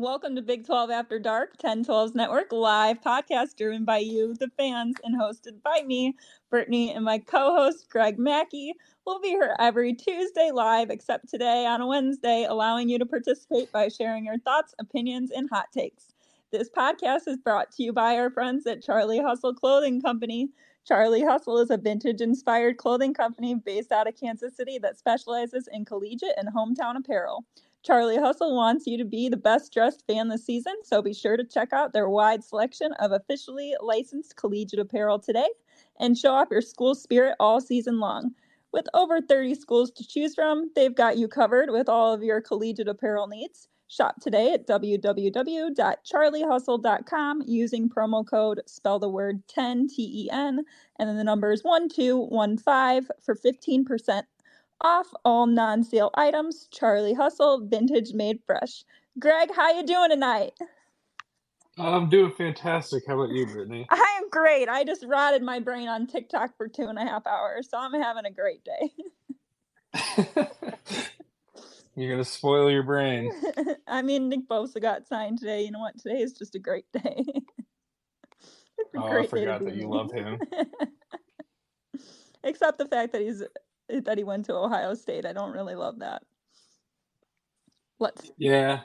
Welcome to Big 12 After Dark, Ten12's Network live podcast driven by you, the fans, and hosted by me, Brittany, and my co host, Greg Mackey. We'll be here every Tuesday live, except today on a Wednesday, allowing you to participate by sharing your thoughts, opinions, and hot takes. This podcast is brought to you by our friends at Charlie Hustle Clothing Company. Charlie Hustle is a vintage inspired clothing company based out of Kansas City that specializes in collegiate and hometown apparel. Charlie Hustle wants you to be the best dressed fan this season, so be sure to check out their wide selection of officially licensed collegiate apparel today and show off your school spirit all season long. With over 30 schools to choose from, they've got you covered with all of your collegiate apparel needs. Shop today at www.charliehustle.com using promo code spell the word 10 T E N and then the numbers 1215 for 15% off all non-sale items. Charlie Hustle, vintage made fresh. Greg, how you doing tonight? I'm doing fantastic. How about you, Brittany? I am great. I just rotted my brain on TikTok for two and a half hours, so I'm having a great day. You're gonna spoil your brain. I mean, Nick Bosa got signed today. You know what? Today is just a great day. oh, I forgot that you love him. Except the fact that he's that he went to Ohio State. I don't really love that. Let's. Yeah,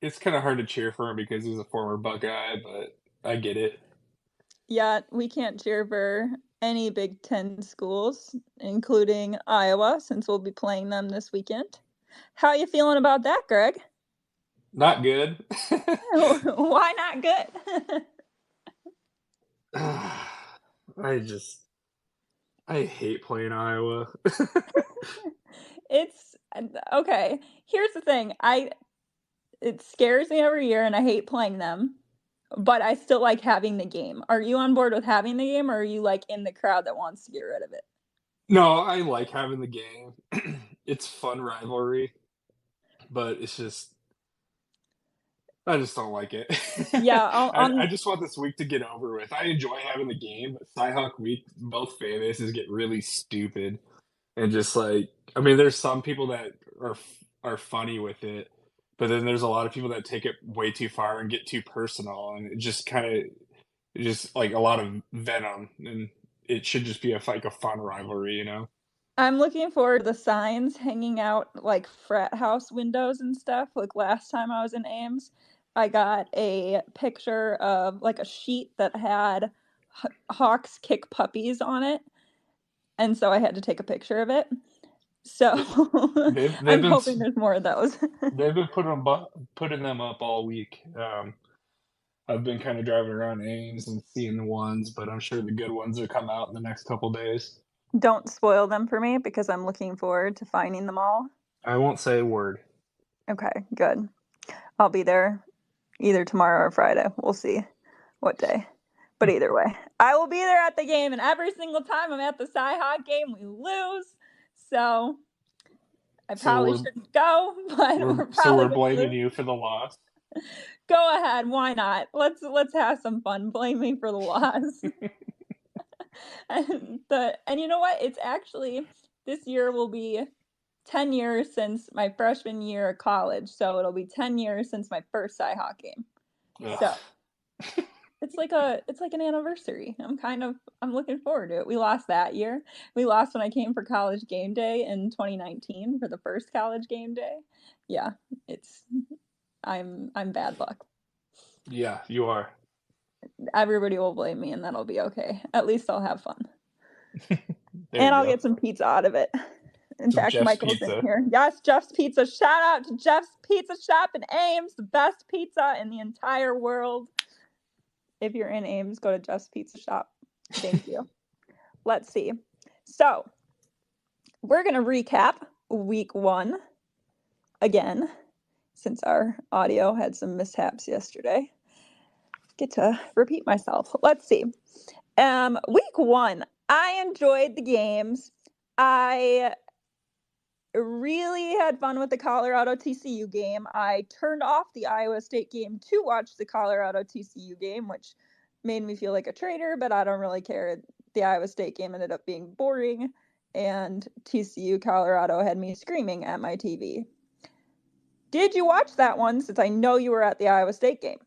it's kind of hard to cheer for him because he's a former Buckeye, but I get it. Yeah, we can't cheer for any Big Ten schools, including Iowa, since we'll be playing them this weekend. How are you feeling about that, Greg? Not good. Why not good? I just I hate playing Iowa. it's okay. Here's the thing. I it scares me every year and I hate playing them. But I still like having the game. Are you on board with having the game or are you like in the crowd that wants to get rid of it? No, I like having the game. it's fun rivalry. But it's just I just don't like it. Yeah, I, I, just want this week to get over with. I enjoy having the game, but Cyhawk week, both fan bases get really stupid, and just like I mean, there's some people that are are funny with it, but then there's a lot of people that take it way too far and get too personal, and it just kind of just like a lot of venom, and it should just be a like a fun rivalry, you know. I'm looking forward to the signs hanging out like frat house windows and stuff. Like last time I was in Ames, I got a picture of like a sheet that had Hawks kick puppies on it. And so I had to take a picture of it. So they've, they've I'm been, hoping there's more of those. they've been putting them, up, putting them up all week. Um, I've been kind of driving around Ames and seeing the ones, but I'm sure the good ones will come out in the next couple days. Don't spoil them for me because I'm looking forward to finding them all. I won't say a word. Okay, good. I'll be there either tomorrow or Friday. We'll see what day. But either way, I will be there at the game, and every single time I'm at the Cyhawk game, we lose. So I probably so shouldn't go, but we're, we're so we're blaming you for the loss. Go ahead, why not? Let's let's have some fun. Blame me for the loss. and the and you know what? It's actually this year will be 10 years since my freshman year of college. So it'll be 10 years since my first Cyhawk game. Ugh. So it's like a it's like an anniversary. I'm kind of I'm looking forward to it. We lost that year. We lost when I came for college game day in 2019 for the first college game day. Yeah, it's I'm I'm bad luck. Yeah, you are. Everybody will blame me and that'll be okay. At least I'll have fun. and I'll go. get some pizza out of it. In fact, Jeff's Michael's Pizza. in here. Yes, Jeff's Pizza. Shout out to Jeff's Pizza Shop in Ames, the best pizza in the entire world. If you're in Ames, go to Jeff's Pizza Shop. Thank you. Let's see. So, we're going to recap week one again, since our audio had some mishaps yesterday. Get to repeat myself. Let's see. Um, week one, I enjoyed the games. I really had fun with the Colorado TCU game. I turned off the Iowa State game to watch the Colorado TCU game, which made me feel like a traitor, but I don't really care. The Iowa State game ended up being boring, and TCU Colorado had me screaming at my TV. Did you watch that one since I know you were at the Iowa State game?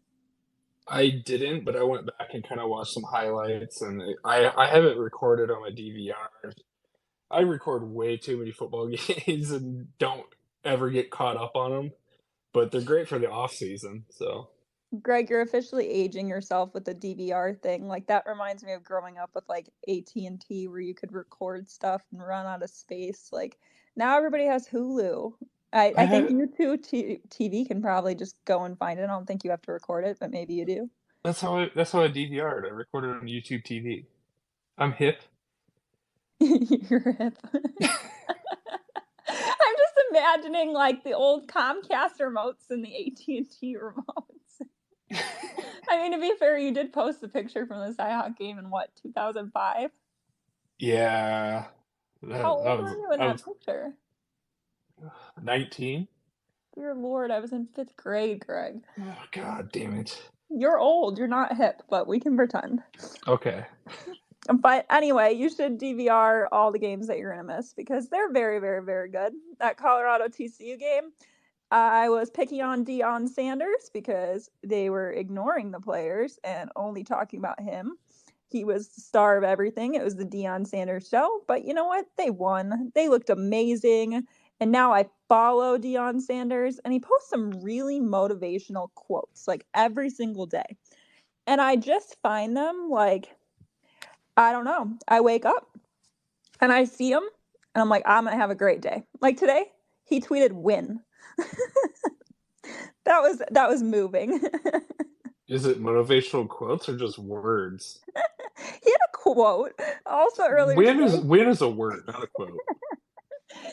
I didn't, but I went back and kind of watched some highlights, and I I have it recorded on my DVR. I record way too many football games and don't ever get caught up on them, but they're great for the off season. So, Greg, you're officially aging yourself with the DVR thing. Like that reminds me of growing up with like AT and T, where you could record stuff and run out of space. Like now everybody has Hulu. I, I, I think YouTube t- TV can probably just go and find it. I don't think you have to record it, but maybe you do. That's how I that's how I DVR'd. I recorded on YouTube TV. I'm hip. You're hip. I'm just imagining like the old Comcast remotes and the AT&T remotes. I mean, to be fair, you did post a picture from the Cyhawk game in what 2005. Yeah. That, How old that was, were you in that was, picture? 19. Dear Lord, I was in fifth grade, Greg. Oh, God damn it. You're old. You're not hip, but we can pretend. Okay. But anyway, you should DVR all the games that you're going to miss because they're very, very, very good. That Colorado TCU game, I was picking on Deion Sanders because they were ignoring the players and only talking about him. He was the star of everything. It was the Deion Sanders show. But you know what? They won. They looked amazing. And now I follow Deion Sanders and he posts some really motivational quotes like every single day. And I just find them like, I don't know. I wake up and I see him and I'm like, I'm going to have a great day. Like today, he tweeted win. that was that was moving. Is it motivational quotes or just words? he had a quote also earlier. Win today. is win is a word, not a quote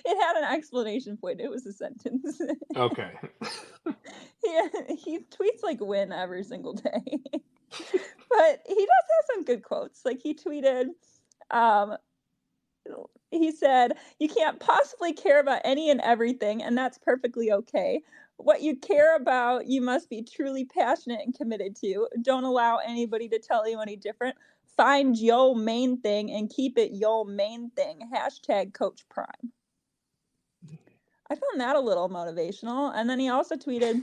it had an explanation point. It was a sentence. Okay. yeah, he tweets like win every single day. but he does have some good quotes. Like he tweeted, um, he said, You can't possibly care about any and everything, and that's perfectly okay. What you care about, you must be truly passionate and committed to. Don't allow anybody to tell you any different. Find your main thing and keep it your main thing. Hashtag Coach Prime. I found that a little motivational. And then he also tweeted,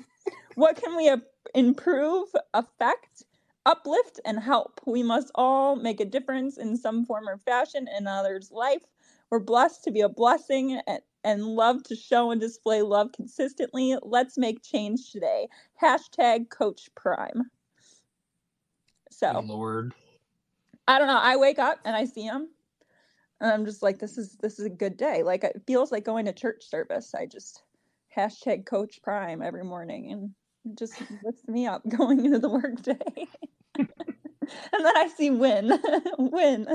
What can we improve, affect, uplift, and help? We must all make a difference in some form or fashion in others' life. We're blessed to be a blessing and, and love to show and display love consistently. Let's make change today. Hashtag Coach Prime. So, Lord. I don't know. I wake up and I see him and I'm just like, this is this is a good day. Like it feels like going to church service. I just hashtag Coach Prime every morning, and it just lifts me up going into the workday. and then I see win, win.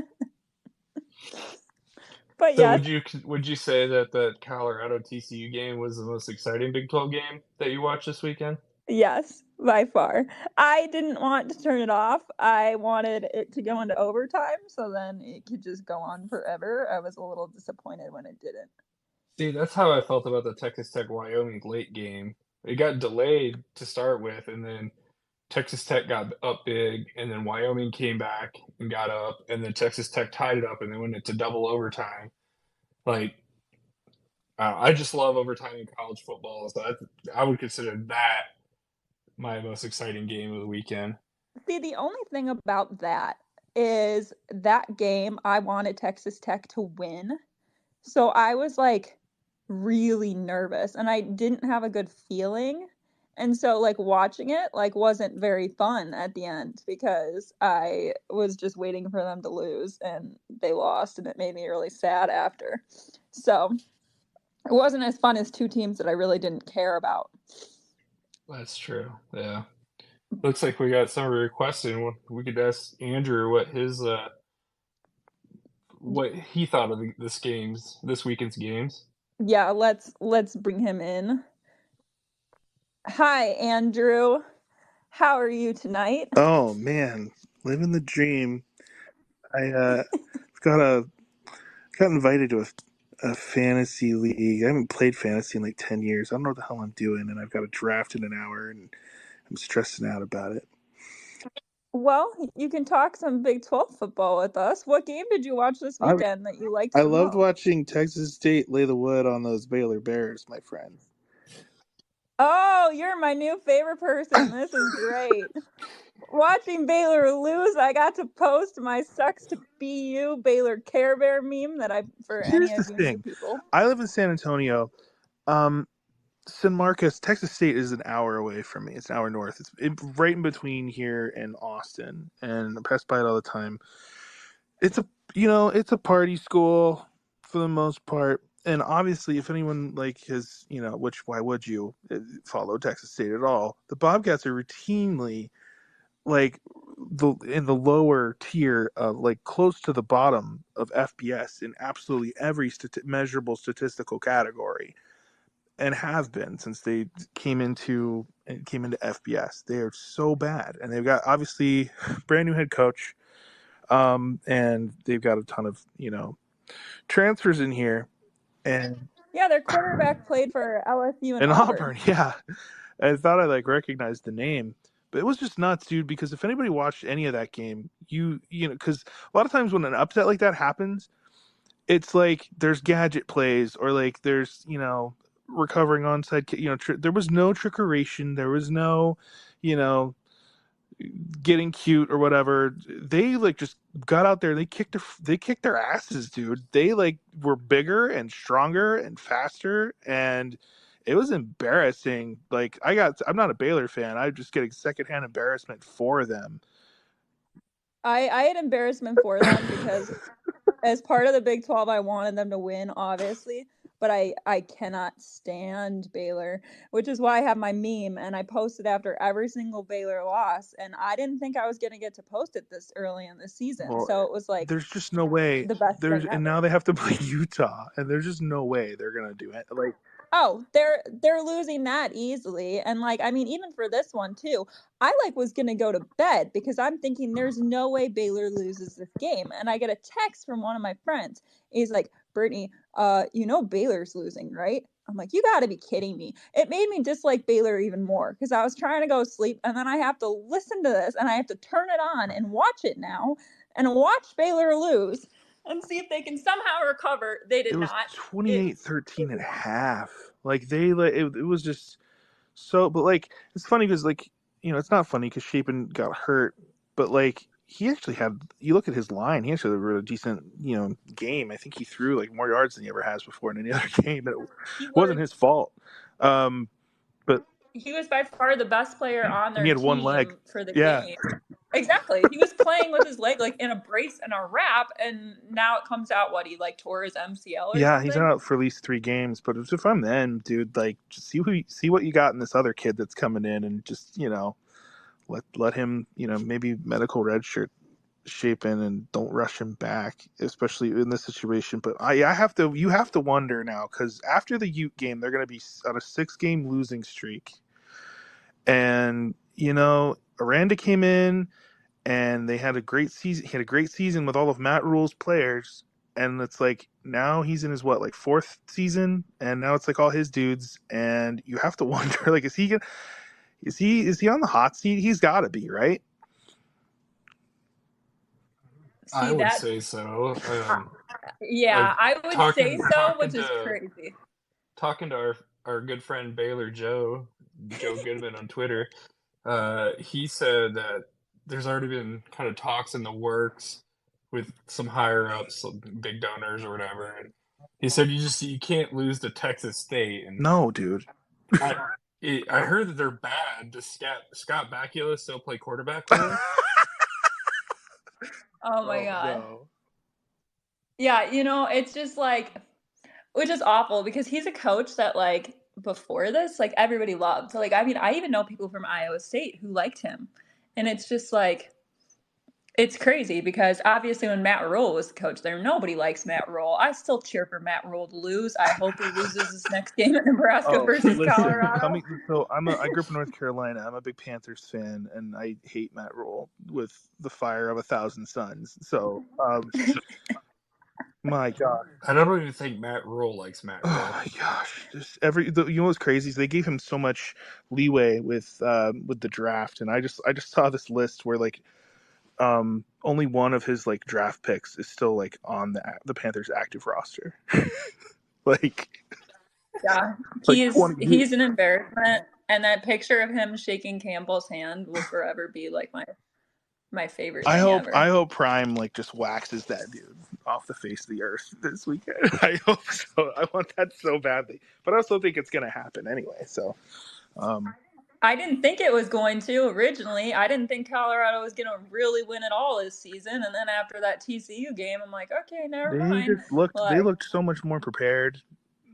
But so yeah, would you would you say that the Colorado TCU game was the most exciting Big Twelve game that you watched this weekend? Yes, by far. I didn't want to turn it off. I wanted it to go into overtime so then it could just go on forever. I was a little disappointed when it didn't. See, that's how I felt about the Texas Tech Wyoming late game. It got delayed to start with, and then Texas Tech got up big, and then Wyoming came back and got up, and then Texas Tech tied it up, and then went into double overtime. Like, I just love overtime in college football, so I, I would consider that my most exciting game of the weekend. See, the only thing about that is that game I wanted Texas Tech to win. So I was like really nervous and I didn't have a good feeling. And so like watching it like wasn't very fun at the end because I was just waiting for them to lose and they lost and it made me really sad after. So it wasn't as fun as two teams that I really didn't care about. That's true. Yeah. Looks like we got some requests and we could ask Andrew what his uh what he thought of this games this weekend's games. Yeah, let's let's bring him in. Hi, Andrew. How are you tonight? Oh man, living the dream. I uh got a got invited to a a fantasy league. I haven't played fantasy in like 10 years. I don't know what the hell I'm doing, and I've got a draft in an hour, and I'm stressing out about it. Well, you can talk some Big 12 football with us. What game did you watch this weekend I, that you liked? I loved most? watching Texas State lay the wood on those Baylor Bears, my friend. Oh, you're my new favorite person. This is great. Watching Baylor lose, I got to post my sucks to be you" Baylor Care Bear meme that I for Here's any of you thing. people. I live in San Antonio. Um, San Marcos, Texas State is an hour away from me. It's an hour north. It's right in between here and Austin, and I pass by it all the time. It's a you know it's a party school for the most part and obviously, if anyone like has, you know, which why would you uh, follow Texas State at all? The Bobcats are routinely like the in the lower tier of like close to the bottom of FBS in absolutely every stati- measurable statistical category, and have been since they came into came into FBS. They are so bad, and they've got obviously brand new head coach, um, and they've got a ton of you know transfers in here and yeah, their quarterback played for LSU and, and Auburn. Auburn. Yeah, I thought I like recognized the name, but it was just nuts, dude. Because if anybody watched any of that game, you you know, because a lot of times when an upset like that happens, it's like there's gadget plays or like there's you know recovering onside. You know, tr- there was no trickeration. There was no, you know, getting cute or whatever. They like just got out there. They kicked their they kicked their asses, dude. They like were bigger and stronger and faster, and it was embarrassing. Like I got, I'm not a Baylor fan. I'm just getting secondhand embarrassment for them. I I had embarrassment for them because as part of the Big Twelve, I wanted them to win, obviously but I I cannot stand Baylor, which is why I have my meme and I posted after every single Baylor loss, and I didn't think I was gonna get to post it this early in the season, well, so it was like there's just no way the best. There's and now they have to play Utah, and there's just no way they're gonna do it. Like oh they're they're losing that easily and like i mean even for this one too i like was gonna go to bed because i'm thinking there's no way baylor loses this game and i get a text from one of my friends he's like brittany uh, you know Baylor's losing, right? I'm like, you got to be kidding me. It made me dislike Baylor even more because I was trying to go sleep and then I have to listen to this and I have to turn it on and watch it now and watch Baylor lose and see if they can somehow recover. They did it was not. 28 13 and a half. Like they like it, it was just so but like it's funny because like you know it's not funny because Shapen got hurt, but like he actually had. You look at his line; he actually had a decent, you know, game. I think he threw like more yards than he ever has before in any other game, it was. wasn't his fault. Um, but he was by far the best player on their. He had one leg for the yeah. game. Exactly. He was playing with his leg like in a brace and a wrap, and now it comes out what he like tore his MCL. yeah, something? he's out for at least three games. But if I'm them, dude, like just see who see what you got in this other kid that's coming in, and just you know let let him, you know, maybe medical redshirt in and don't rush him back, especially in this situation. But I, I have to, you have to wonder now because after the Ute game, they're going to be on a six-game losing streak, and you know, Aranda came in and they had a great season. He had a great season with all of Matt Rhule's players, and it's like now he's in his what like fourth season, and now it's like all his dudes, and you have to wonder like is he gonna is he is he on the hot seat? He's got to be right. See, I would that, say so. Um, yeah, I would talking, say so, which to, is crazy. Talking to our our good friend Baylor Joe Joe Goodman on Twitter, uh, he said that there's already been kind of talks in the works with some higher ups, some big donors or whatever. And he said you just you can't lose to Texas State. And no, dude. I, I heard that they're bad. Does Scott Scott Bakula still play quarterback for oh my oh, god. No. Yeah, you know, it's just like which is awful because he's a coach that like before this, like everybody loved. So like I mean, I even know people from Iowa State who liked him. And it's just like it's crazy because obviously when Matt Rhule was the coach there, nobody likes Matt Rhule. I still cheer for Matt Rhule to lose. I hope he loses his next game at Nebraska oh, versus listen, Colorado. Coming, so I'm a, I grew up in North Carolina. I'm a big Panthers fan, and I hate Matt Rhule with the fire of a thousand suns. So, um, my God, I don't even think Matt Rhule likes Matt. Rhule. Oh my gosh, just every the, you know what's crazy is they gave him so much leeway with um, with the draft, and I just I just saw this list where like um, only one of his like draft picks is still like on the the Panthers active roster. like Yeah, like he's he's an embarrassment, and that picture of him shaking Campbell's hand will forever be like my my favorite. I hope ever. I hope Prime like just waxes that dude off the face of the earth this weekend. I hope so. I want that so badly, but I also think it's gonna happen anyway. So, um, I didn't think it was going to originally. I didn't think Colorado was going to really win it all this season. And then after that TCU game, I'm like, okay, never they mind. Just looked, they looked so much more prepared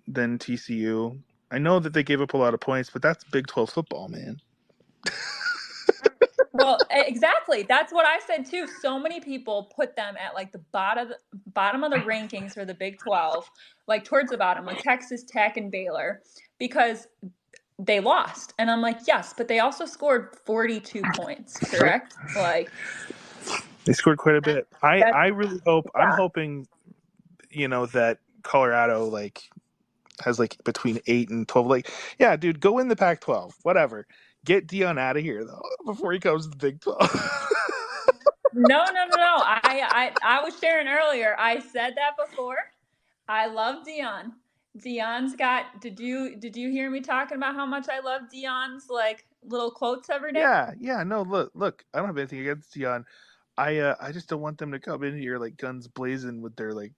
than TCU. I know that they gave up a lot of points, but that's Big 12 football, man. well, exactly. That's what I said too. So many people put them at like the bottom bottom of the rankings for the Big 12, like towards the bottom, like Texas Tech and Baylor, because they lost. And I'm like, yes, but they also scored 42 points, correct? Like they scored quite a bit. I I really hope yeah. I'm hoping you know that Colorado like has like between 8 and 12 like yeah, dude, go in the Pac-12, whatever. Get Deion out of here though before he comes to the Big 12. no, no, no, no. I, I I was sharing earlier. I said that before. I love Deion. Deion's got. Did you did you hear me talking about how much I love Deion's like little quotes every day? Yeah, yeah. No, look, look. I don't have anything against Deion. I uh, I just don't want them to come in here like guns blazing with their like.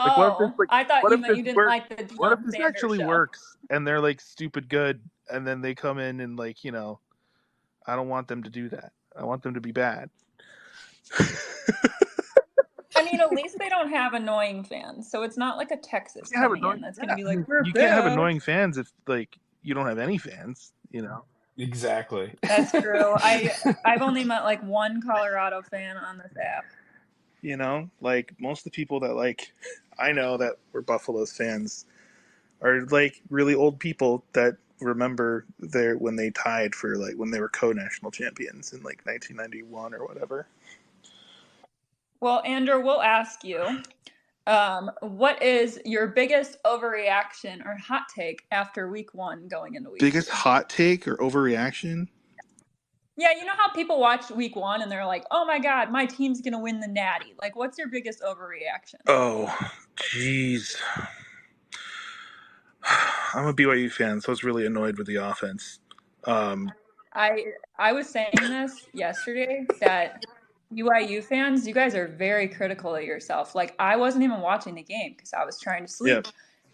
like oh, what if this, like, I thought you meant you didn't like the Deion What if this Sanders actually show? works and they're like stupid good, and then they come in and like you know, I don't want them to do that. I want them to be bad. I mean, at least they don't have annoying fans, so it's not like a Texas coming annoying, in that's going to be like, you can't have annoying fans if like you don't have any fans, you know. Exactly. That's true. I I've only met like one Colorado fan on this app. You know, like most of the people that like I know that were Buffaloes fans are like really old people that remember their when they tied for like when they were co-national champions in like 1991 or whatever. Well, Andrew, we'll ask you um, what is your biggest overreaction or hot take after week one going into week Biggest two? hot take or overreaction? Yeah, you know how people watch week one and they're like, oh my God, my team's going to win the natty. Like, what's your biggest overreaction? Oh, jeez. I'm a BYU fan, so I was really annoyed with the offense. Um, I I was saying this yesterday that BYU fans, you guys are very critical of yourself. Like I wasn't even watching the game because I was trying to sleep.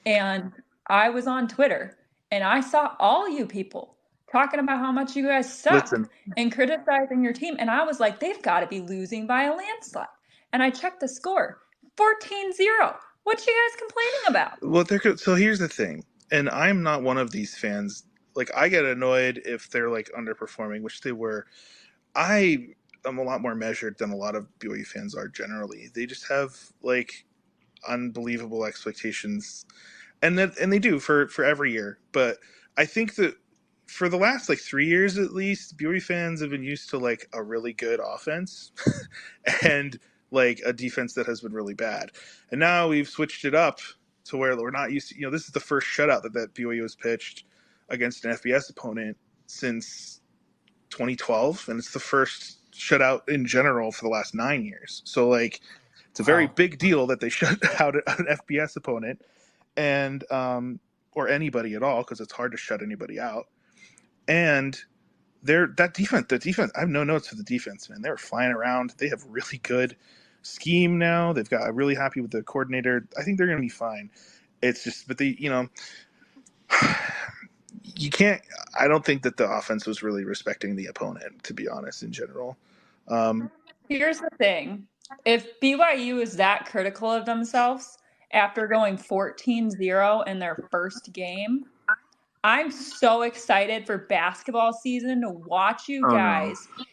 And I was on Twitter and I saw all you people talking about how much you guys suck Listen. and criticizing your team. And I was like, they've got to be losing by a landslide. And I checked the score 14 0. What you guys complaining about? Well, they're, so here's the thing. And I'm not one of these fans. Like, I get annoyed if they're like underperforming, which they were. I I'm a lot more measured than a lot of BYU fans are generally. They just have like unbelievable expectations, and that and they do for for every year. But I think that for the last like three years at least, BYU fans have been used to like a really good offense and like a defense that has been really bad. And now we've switched it up to where we're not used to. You know, this is the first shutout that that BYU has pitched against an FBS opponent since 2012, and it's the first shutout in general for the last nine years. So like, it's a very wow. big deal that they shut out an FBS opponent, and um, or anybody at all because it's hard to shut anybody out. And they're that defense. The defense. I have no notes for the defense, man. They're flying around. They have really good scheme now. They've got. I'm really happy with the coordinator. I think they're going to be fine. It's just, but they, you know, you can't. I don't think that the offense was really respecting the opponent, to be honest, in general. Um, Here's the thing: if BYU is that critical of themselves after going 14-0 in their first game, I'm so excited for basketball season to watch you guys oh, no.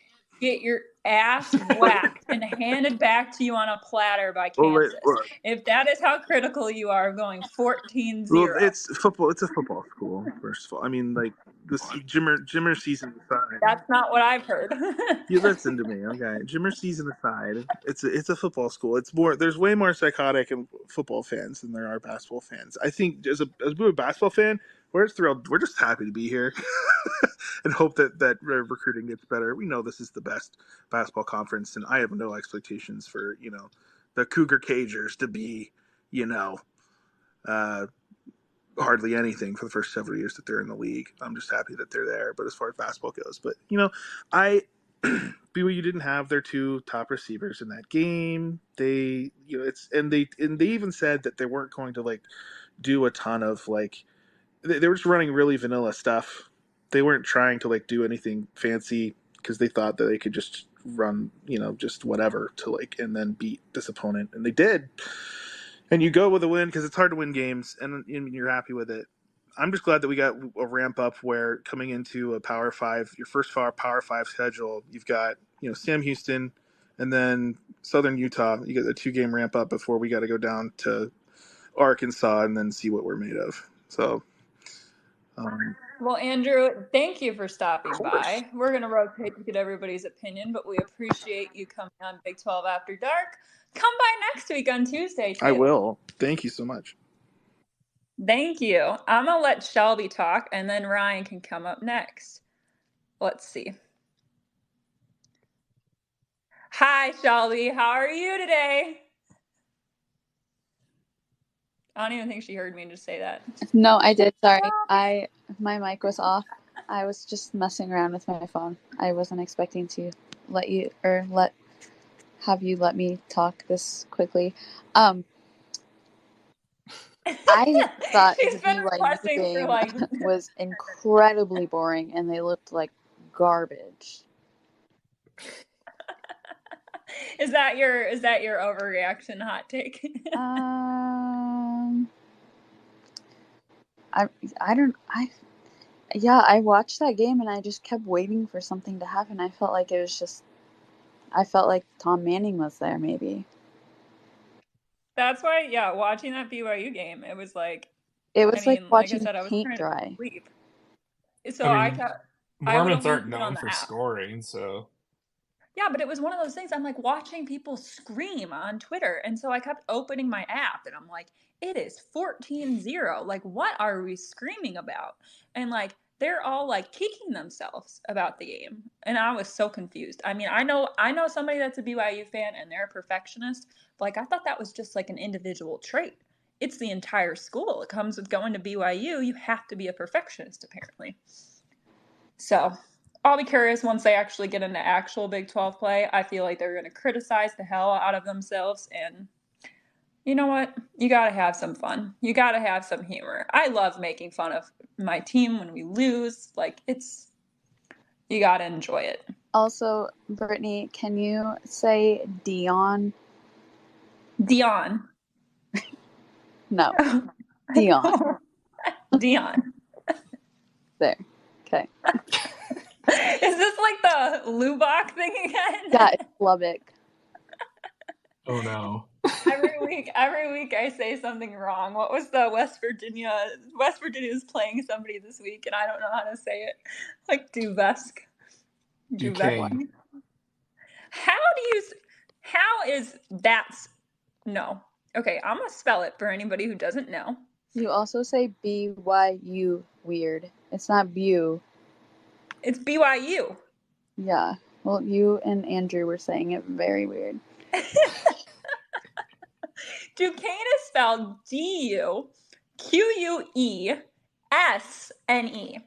Get your ass whacked and handed back to you on a platter by Kansas. Well, wait, if that is how critical you are of going 14 0. Well, it's football. It's a football school, first of all. I mean, like, this Jimmer, Jimmer season aside. That's not what I've heard. you listen to me, okay? Jimmer season aside, it's a, it's a football school. It's more, there's way more psychotic football fans than there are basketball fans. I think as a, as a basketball fan, we're thrilled. We're just happy to be here, and hope that that recruiting gets better. We know this is the best basketball conference, and I have no expectations for you know the Cougar Cagers to be, you know, uh, hardly anything for the first several years that they're in the league. I'm just happy that they're there. But as far as basketball goes, but you know, I BYU didn't have their two top receivers in that game. They, you know, it's and they and they even said that they weren't going to like do a ton of like they, they were just running really vanilla stuff. They weren't trying to like do anything fancy because they thought that they could just run, you know, just whatever to like and then beat this opponent, and they did. And you go with a win because it's hard to win games, and, and you're happy with it. I'm just glad that we got a ramp up where coming into a Power Five, your first Power Power Five schedule, you've got you know Sam Houston, and then Southern Utah. You get a two game ramp up before we got to go down to Arkansas and then see what we're made of. So. Um, well, Andrew, thank you for stopping by. We're going to rotate to get everybody's opinion, but we appreciate you coming on Big 12 After Dark. Come by next week on Tuesday. Too. I will. Thank you so much. Thank you. I'm going to let Shelby talk and then Ryan can come up next. Let's see. Hi, Shelby. How are you today? I don't even think she heard me just say that. No, I did. Sorry. I my mic was off. I was just messing around with my phone. I wasn't expecting to let you or let have you let me talk this quickly. Um I thought the BYU game like... was incredibly boring and they looked like garbage. is that your is that your overreaction hot take? um I I don't I yeah, I watched that game and I just kept waiting for something to happen. I felt like it was just I felt like Tom Manning was there maybe. That's why, yeah, watching that BYU game, it was like it was I like watching like I said, paint dry. Sleep. So I, mean, I kept. Mormons aren't known for app. scoring, so. Yeah, but it was one of those things. I'm like watching people scream on Twitter, and so I kept opening my app, and I'm like, it is 14-0. Like, what are we screaming about? And like, they're all like kicking themselves about the game and i was so confused i mean i know i know somebody that's a byu fan and they're a perfectionist but like i thought that was just like an individual trait it's the entire school it comes with going to byu you have to be a perfectionist apparently so i'll be curious once they actually get into actual big 12 play i feel like they're going to criticize the hell out of themselves and you know what? You got to have some fun. You got to have some humor. I love making fun of my team when we lose. Like, it's, you got to enjoy it. Also, Brittany, can you say Dion? Dion. no. Dion. Dion. There. Okay. Is this like the Lubbock thing again? Yeah, it's Lubbock. Oh no every week, every week I say something wrong. What was the West Virginia? West Virginia is playing somebody this week, and I don't know how to say it. Like Duvesque. Duquesne. How do you? How is that? No. Okay, I'm gonna spell it for anybody who doesn't know. You also say B Y U weird. It's not Bu. It's BYU. Yeah. Well, you and Andrew were saying it very weird. Duquesne is spelled D U Q U E S N E.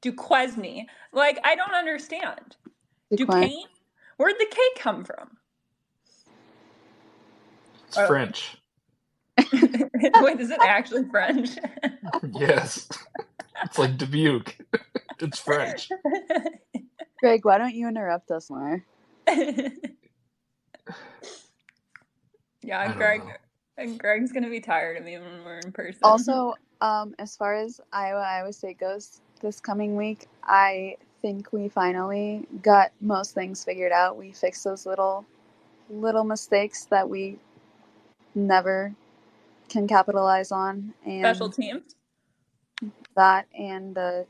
Duquesne. Like, I don't understand. Duquesne? Duquesne? Where'd the K come from? It's oh. French. Wait, is it actually French? yes. It's like Dubuque. It's French. Greg, why don't you interrupt us more? yeah, Greg. Know. And Greg's gonna be tired of me when we're in person. Also, um, as far as Iowa Iowa State goes this coming week, I think we finally got most things figured out. We fixed those little little mistakes that we never can capitalize on and special teams. That and the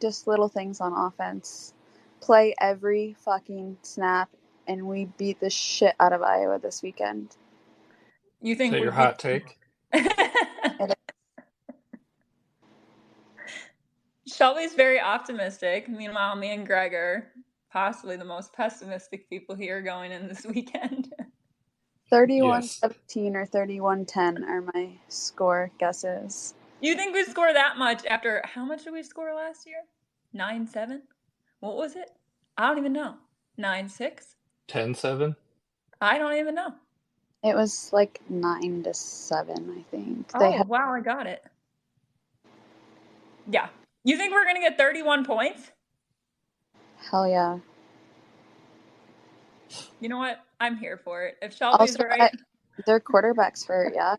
just little things on offense. Play every fucking snap and we beat the shit out of Iowa this weekend. You think Is your hot take? Shelby's very optimistic. Meanwhile, me and Greg are possibly the most pessimistic people here going in this weekend. 31 yes. 17 or 31 10 are my score guesses. You You think we score that much after how much did we score last year? Nine seven? What was it? I don't even know. Nine six? Ten seven? I don't even know. It was like nine to seven, I think. Oh had- wow, I got it. Yeah. You think we're gonna get thirty one points? Hell yeah. You know what? I'm here for it. If Shelby's also, right. I, their quarterback's hurt, yeah.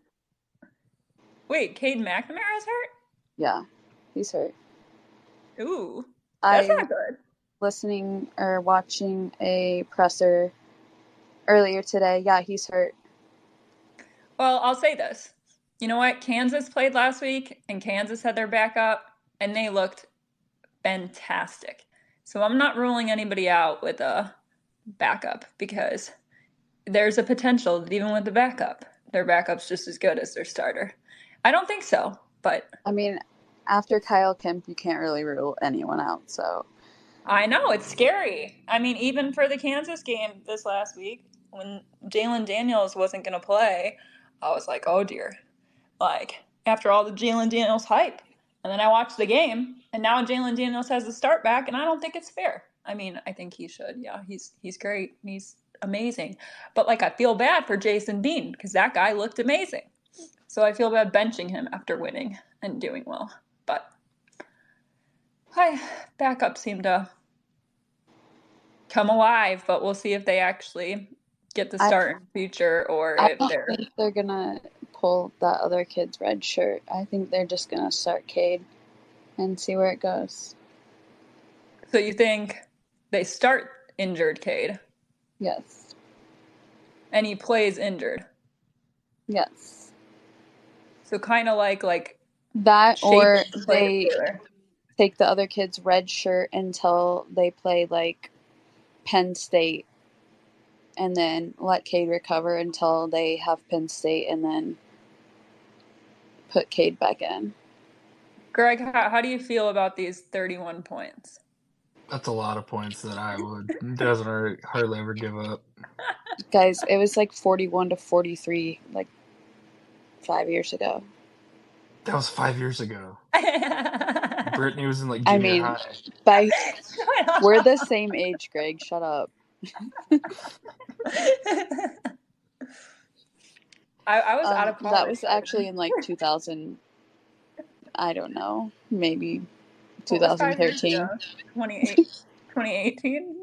Wait, Cade McNamara's hurt? Yeah, he's hurt. Ooh, that's I, not good. Listening or watching a presser earlier today. Yeah, he's hurt. Well, I'll say this. You know what? Kansas played last week, and Kansas had their backup, and they looked fantastic. So I'm not ruling anybody out with a backup because there's a potential that even with the backup, their backup's just as good as their starter. I don't think so, but I mean, after Kyle Kempt, you can't really rule anyone out. So I know it's scary. I mean, even for the Kansas game this last week, when Jalon Daniels wasn't going to play, I was like, oh dear. Like after all the Jalon Daniels hype, and then I watched the game, and now Jalon Daniels has the start back, and I don't think it's fair. I mean, I think he should. Yeah, he's he's great. He's amazing. But like I feel bad for Jason Bean because that guy looked amazing. So I feel bad benching him after winning and doing well. But hi, backup seem to come alive, but we'll see if they actually get the start I, in future or I if they're think they're gonna pull that other kid's red shirt. I think they're just gonna start Cade and see where it goes. So you think they start injured Cade? Yes. And he plays injured. Yes. So kind of like like that, or they take the other kid's red shirt until they play like Penn State, and then let Cade recover until they have Penn State, and then put Cade back in. Greg, how, how do you feel about these thirty-one points? That's a lot of points that I would doesn't hardly ever give up. Guys, it was like forty-one to forty-three, like five years ago. That was five years ago. Brittany was in like I mean, high. by we're the same age, Greg. Shut up. I, I was um, out of college. That was actually in like 2000. I don't know, maybe 2013. 2018.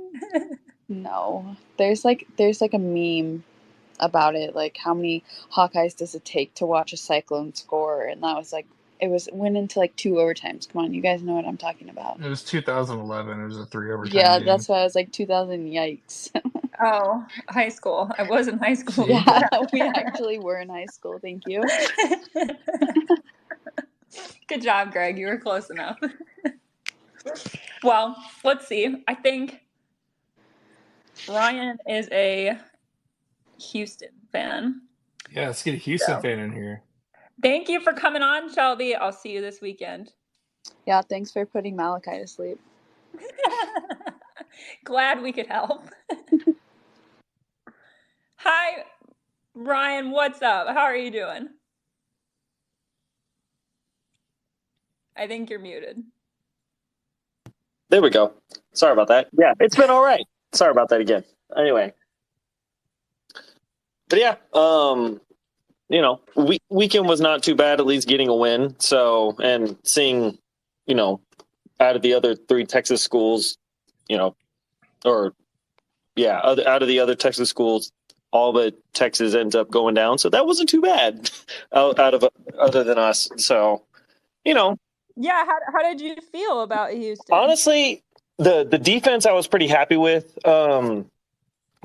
no, there's like there's like a meme about it. Like how many Hawkeyes does it take to watch a Cyclone score? And that was like it was went into like two overtimes. Come on, you guys know what I'm talking about. It was 2011. It was a three overtime. Yeah, game. that's why I was like 2000. Yikes. oh, high school. I was in high school. Yeah, we actually were in high school. Thank you. Good job, Greg. You were close enough. well, let's see. I think Ryan is a Houston fan. Yeah, let's get a Houston so. fan in here. Thank you for coming on, Shelby. I'll see you this weekend. Yeah, thanks for putting Malachi to sleep. Glad we could help. Hi, Ryan. What's up? How are you doing? I think you're muted. There we go. Sorry about that. Yeah, it's been all right. Sorry about that again. Anyway. But yeah, um, you know, week, weekend was not too bad, at least getting a win. So, and seeing, you know, out of the other three Texas schools, you know, or yeah, other, out of the other Texas schools, all but Texas ends up going down. So that wasn't too bad out, out of other than us. So, you know, yeah. How, how did you feel about Houston? Honestly, the, the defense I was pretty happy with. Um,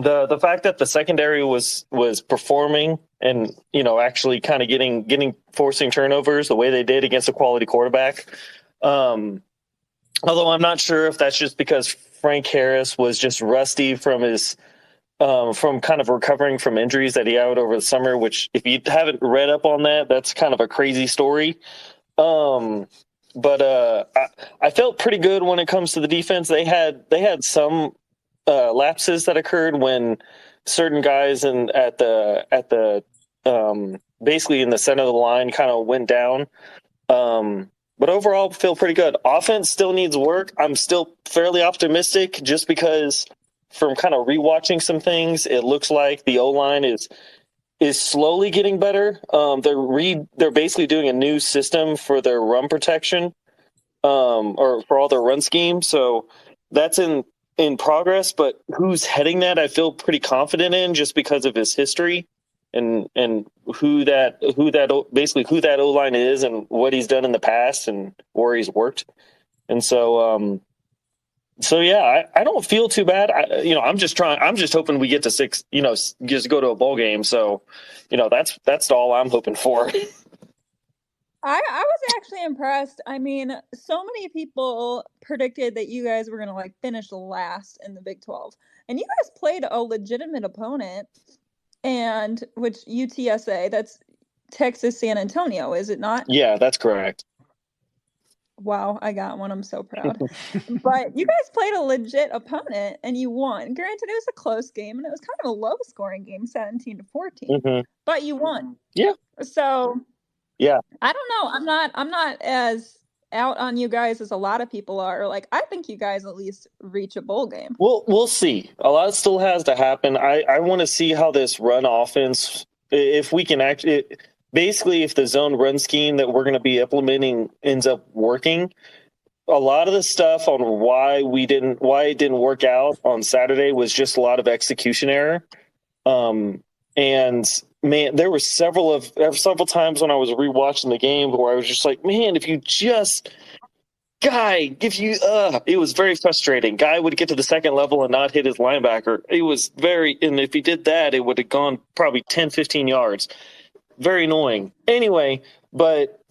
the the fact that the secondary was was performing and you know actually kind of getting getting forcing turnovers the way they did against a quality quarterback. Um, although I'm not sure if that's just because Frank Harris was just rusty from his um, from kind of recovering from injuries that he had over the summer. Which, if you haven't read up on that, that's kind of a crazy story. Um, but uh, I, I, felt pretty good when it comes to the defense. They had they had some uh, lapses that occurred when certain guys in at the at the um, basically in the center of the line kind of went down. Um, but overall, feel pretty good. Offense still needs work. I'm still fairly optimistic just because from kind of rewatching some things, it looks like the O line is is slowly getting better. Um, they're re they're basically doing a new system for their run protection, um, or for all their run scheme. So that's in in progress. But who's heading that? I feel pretty confident in just because of his history and and who that who that basically who that O line is and what he's done in the past and where he's worked. And so um, so yeah, I, I don't feel too bad. I, you know, I'm just trying. I'm just hoping we get to six. You know, just go to a bowl game. So, you know, that's that's all I'm hoping for. I, I was actually impressed. I mean, so many people predicted that you guys were going to like finish last in the Big 12. And you guys played a legitimate opponent and which UTSA, that's Texas San Antonio, is it not? Yeah, that's correct. Wow, I got one. I'm so proud. but you guys played a legit opponent and you won. Granted, it was a close game and it was kind of a low scoring game, 17 to 14. Mm-hmm. But you won. Yeah. So yeah. I don't know. I'm not I'm not as out on you guys as a lot of people are. Like I think you guys at least reach a bowl game. Well, we'll see. A lot still has to happen. I I want to see how this run offense if we can actually basically if the zone run scheme that we're going to be implementing ends up working a lot of the stuff on why we didn't why it didn't work out on saturday was just a lot of execution error um, and man there were several of several times when i was rewatching the game where i was just like man if you just guy if you uh it was very frustrating guy would get to the second level and not hit his linebacker it was very and if he did that it would have gone probably 10 15 yards very annoying. Anyway, but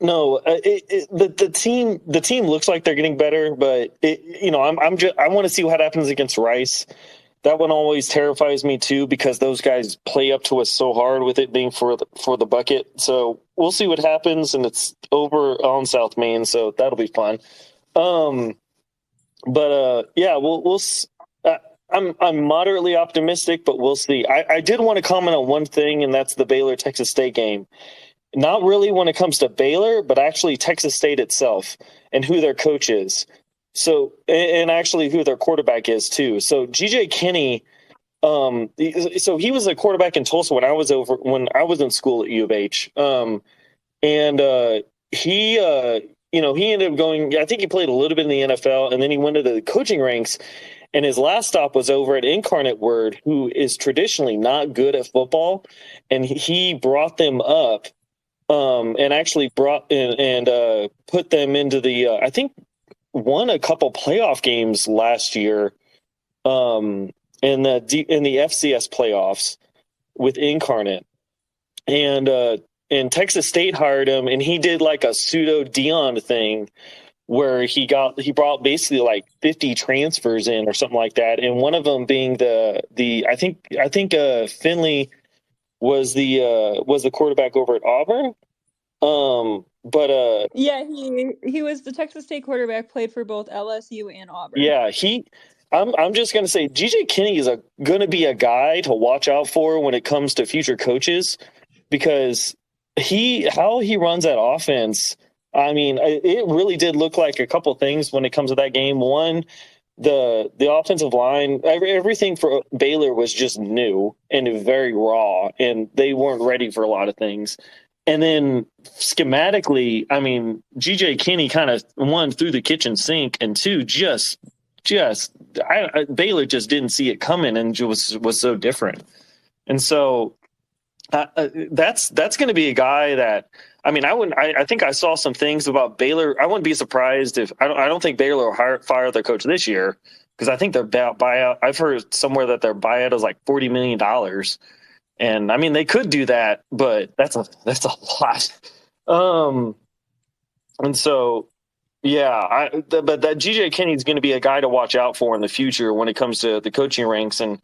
no, uh, it, it, the the team the team looks like they're getting better, but it, you know I'm I'm just I want to see what happens against Rice. That one always terrifies me too because those guys play up to us so hard with it being for the, for the bucket. So we'll see what happens, and it's over on South Main, so that'll be fun. Um, but uh, yeah, we'll we'll I'm I'm moderately optimistic, but we'll see. I, I did want to comment on one thing, and that's the Baylor Texas State game. Not really when it comes to Baylor, but actually Texas State itself and who their coach is. So and actually who their quarterback is too. So GJ Kinne, um, so he was a quarterback in Tulsa when I was over when I was in school at U of H. Um, and uh, he uh, you know, he ended up going I think he played a little bit in the NFL and then he went to the coaching ranks and his last stop was over at Incarnate Word, who is traditionally not good at football. And he brought them up um, and actually brought in and uh, put them into the, uh, I think, won a couple playoff games last year um, in the in the FCS playoffs with Incarnate. And uh, and Texas State hired him, and he did like a pseudo Deion thing where he got he brought basically like 50 transfers in or something like that and one of them being the the i think i think uh finley was the uh was the quarterback over at auburn um but uh yeah he he was the texas state quarterback played for both lsu and auburn yeah he i'm i'm just gonna say gj kinne is a gonna be a guy to watch out for when it comes to future coaches because he how he runs that offense I mean, it really did look like a couple things when it comes to that game. One, the the offensive line, everything for Baylor was just new and very raw, and they weren't ready for a lot of things. And then schematically, I mean, GJ Kinne kind of one through the kitchen sink, and two just just I, I, Baylor just didn't see it coming, and was was so different. And so uh, uh that's that's going to be a guy that I mean, I wouldn't. I, I, think I saw some things about Baylor. I wouldn't be surprised if I don't. I don't think Baylor will hire, fire their coach this year because I think their buyout. I've heard somewhere that their buyout is like forty million dollars, and I mean they could do that, but that's a that's a lot. Um, and so yeah, I, the, but that GJ Kinne is going to be a guy to watch out for in the future when it comes to the coaching ranks and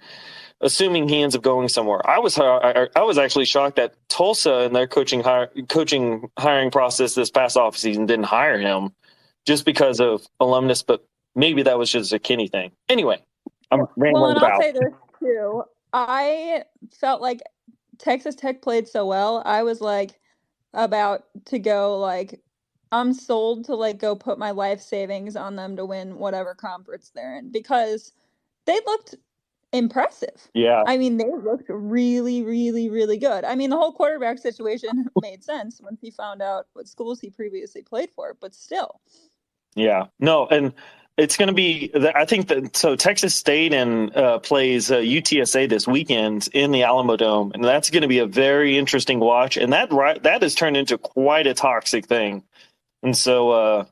assuming he ends up going somewhere. I was I, I was actually shocked that Tulsa and their coaching hire, coaching hiring process this past offseason didn't hire him just because of alumnus, but maybe that was just a Kinne thing. Anyway, I'm rambling well, and about. I'll say this too. I felt like Texas Tech played so well. I was like, about to go like I'm sold to like go put my life savings on them to win whatever conference they're in because they looked impressive. Yeah. I mean, they looked really, really, really good. I mean, the whole quarterback situation made sense once he found out what schools he previously played for, but still. Yeah. No, and it's going to be. I think that so Texas State and uh, plays uh, UTSA this weekend in the Alamo Dome, and that's going to be a very interesting watch. And that right that has turned into quite a toxic thing. And so, uh,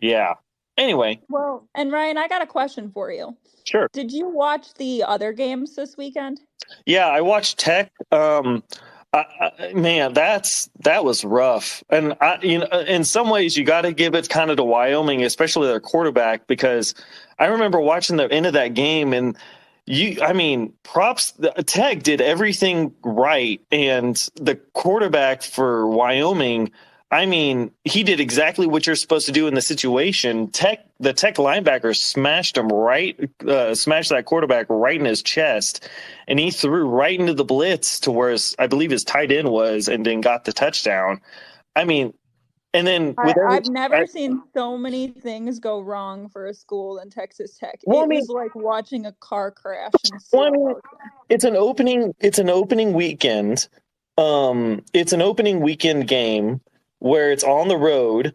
yeah. Anyway. Well, and Ryan, I got a question for you. Sure. Did you watch the other games this weekend? Yeah, I watched Tech. Um, I, man, that's that was rough, and I, you know, in some ways, you got to give it kind of to Wyoming, especially their quarterback, because I remember watching the end of that game, and you, I mean, props. Tech did everything right, and the quarterback for Wyoming I mean, he did exactly what you're supposed to do in the situation. Tech, the Tech linebacker smashed him right, uh, smashed that quarterback right in his chest, and he threw right into the blitz to where his, I believe his tight end was, and then got the touchdown. I mean, and then I, I've never I, seen so many things go wrong for a school in Texas Tech. Well, it I mean, was like watching a car crash. Well, I mean, it's an opening. It's an opening weekend. Um, it's an opening weekend game where it's on the road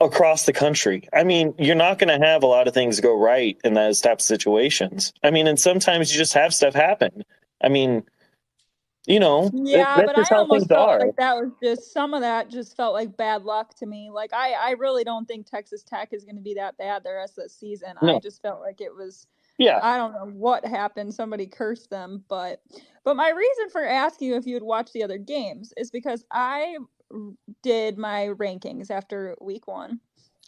across the country. I mean, you're not going to have a lot of things go right in those types of situations. I mean, and sometimes you just have stuff happen. I mean, you know, yeah, that, but I almost felt are. like that was just some of that just felt like bad luck to me. Like I, I really don't think Texas Tech is going to be that bad the rest of the season. No. I just felt like it was. Yeah. I don't know what happened. Somebody cursed them, but but my reason for asking you if you would watch the other games is because I did my rankings after week one.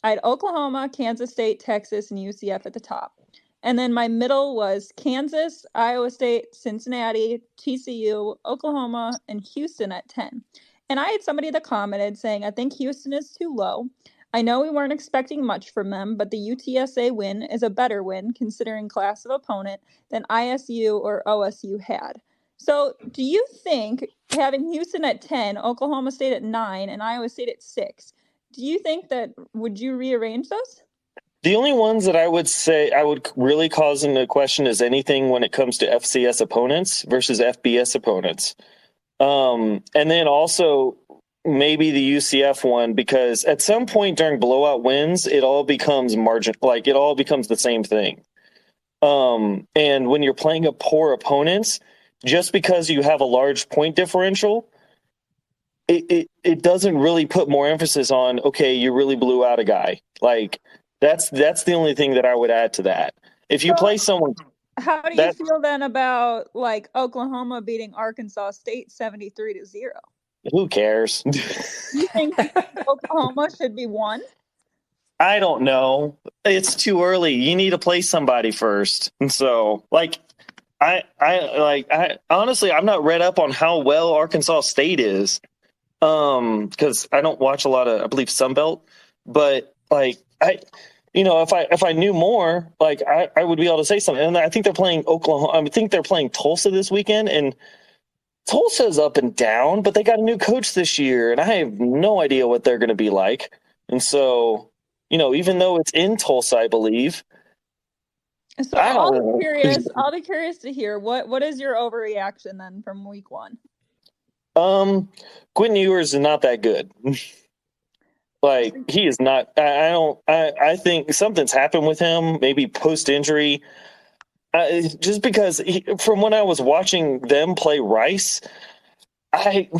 I had Oklahoma, Kansas State, Texas, and UCF at the top. And then my middle was Kansas, Iowa State, Cincinnati, TCU, Oklahoma, and Houston at 10. And I had somebody that commented saying, I think Houston is too low. I know we weren't expecting much from them, but the UTSA win is a better win considering class of opponent than ISU or OSU had. So, do you think having Houston at 10, Oklahoma State at 9, and Iowa State at 6, do you think that would you rearrange those? The only ones that I would say I would really cause into question is anything when it comes to FCS opponents versus FBS opponents. Um, and then also maybe the UCF one because at some point during blowout wins, it all becomes margin like it all becomes the same thing. Um, and when you're playing a poor opponents, just because you have a large point differential, it, it, it doesn't really put more emphasis on, okay, you really blew out a guy. Like that's that's the only thing that I would add to that. If you so, play someone How do you feel then about like Oklahoma beating Arkansas State 73 to 0? Who cares? you think Oklahoma should be one? I don't know. It's too early. You need to play somebody first. And so, like, I, I like I honestly I'm not read up on how well Arkansas State is. Um, because I don't watch a lot of I believe Sunbelt, but like I you know, if I if I knew more, like I, I would be able to say something. And I think they're playing Oklahoma. I think they're playing Tulsa this weekend, and Tulsa's up and down, but they got a new coach this year, and I have no idea what they're going to be like. And so, you know, even though it's in Tulsa, I believe, so I'll be curious. I'll be curious to hear what what is your overreaction then from week one. Um, Quinn Ewers is not that good. like he is not. I, I, don't. I I think something's happened with him. Maybe post injury. Uh, just because he, from when I was watching them play Rice, I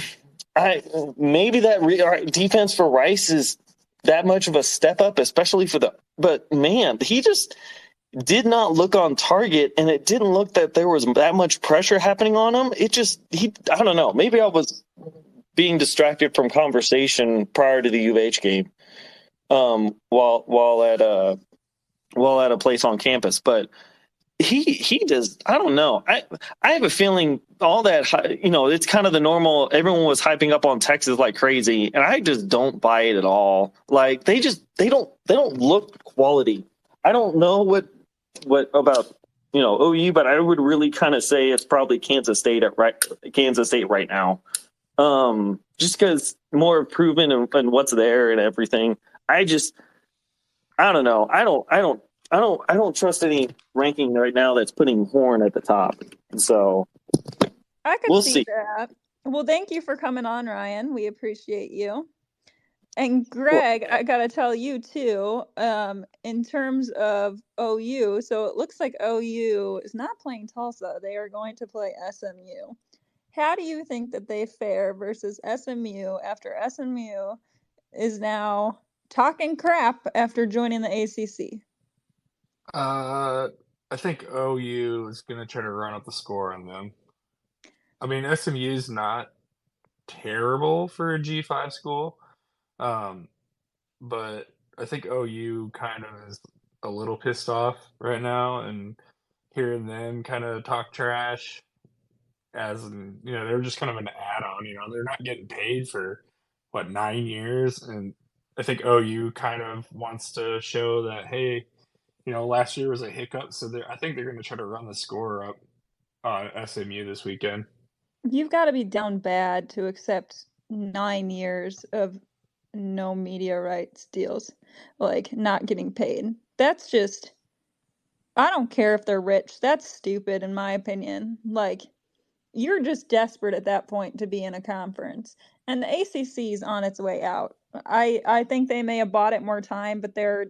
I maybe that re, defense for Rice is that much of a step up, especially for the. But man, he just did not look on target and it didn't look that there was that much pressure happening on him. It just he I don't know. Maybe I was being distracted from conversation prior to the U of H game. Um while while at a while at a place on campus, but he he does, I don't know. I I have a feeling all that you know it's kind of the normal. Everyone was hyping up on Texas like crazy, and I just don't buy it at all. Like they just they don't they don't look quality. I don't know what what about you know OU, but I would really kind of say it's probably Kansas State at right Kansas State right now. Um, just because more improvement and, and what's there and everything. I just, I don't know. I don't, I don't, I don't, I don't trust any ranking right now that's putting Horn at the top. So I could we'll see, see that. Well, thank you for coming on, Ryan. We appreciate you. And Greg, I gotta tell you too, um, in terms of OU, so it looks like OU is not playing Tulsa. They are going to play SMU. How do you think that they fare versus SMU after SMU is now talking crap after joining the ACC? Uh, I think OU is going to try to run up the score on them. I mean, SMU is not terrible for a G5 school, um, but I think OU kind of is a little pissed off right now and hearing them kind of talk trash as you know they're just kind of an add-on you know they're not getting paid for what nine years? And i think ou kind of wants to show that hey you know last year was a hiccup so i think they're going to try to run the score up on smu this weekend. You've got to be down bad to accept nine years of no media rights deals like not getting paid that's just i don't care if they're rich that's stupid in my opinion like you're just desperate at that point to be in a conference. And the ACC is on its way out. I I think they may have bought it more time, but they're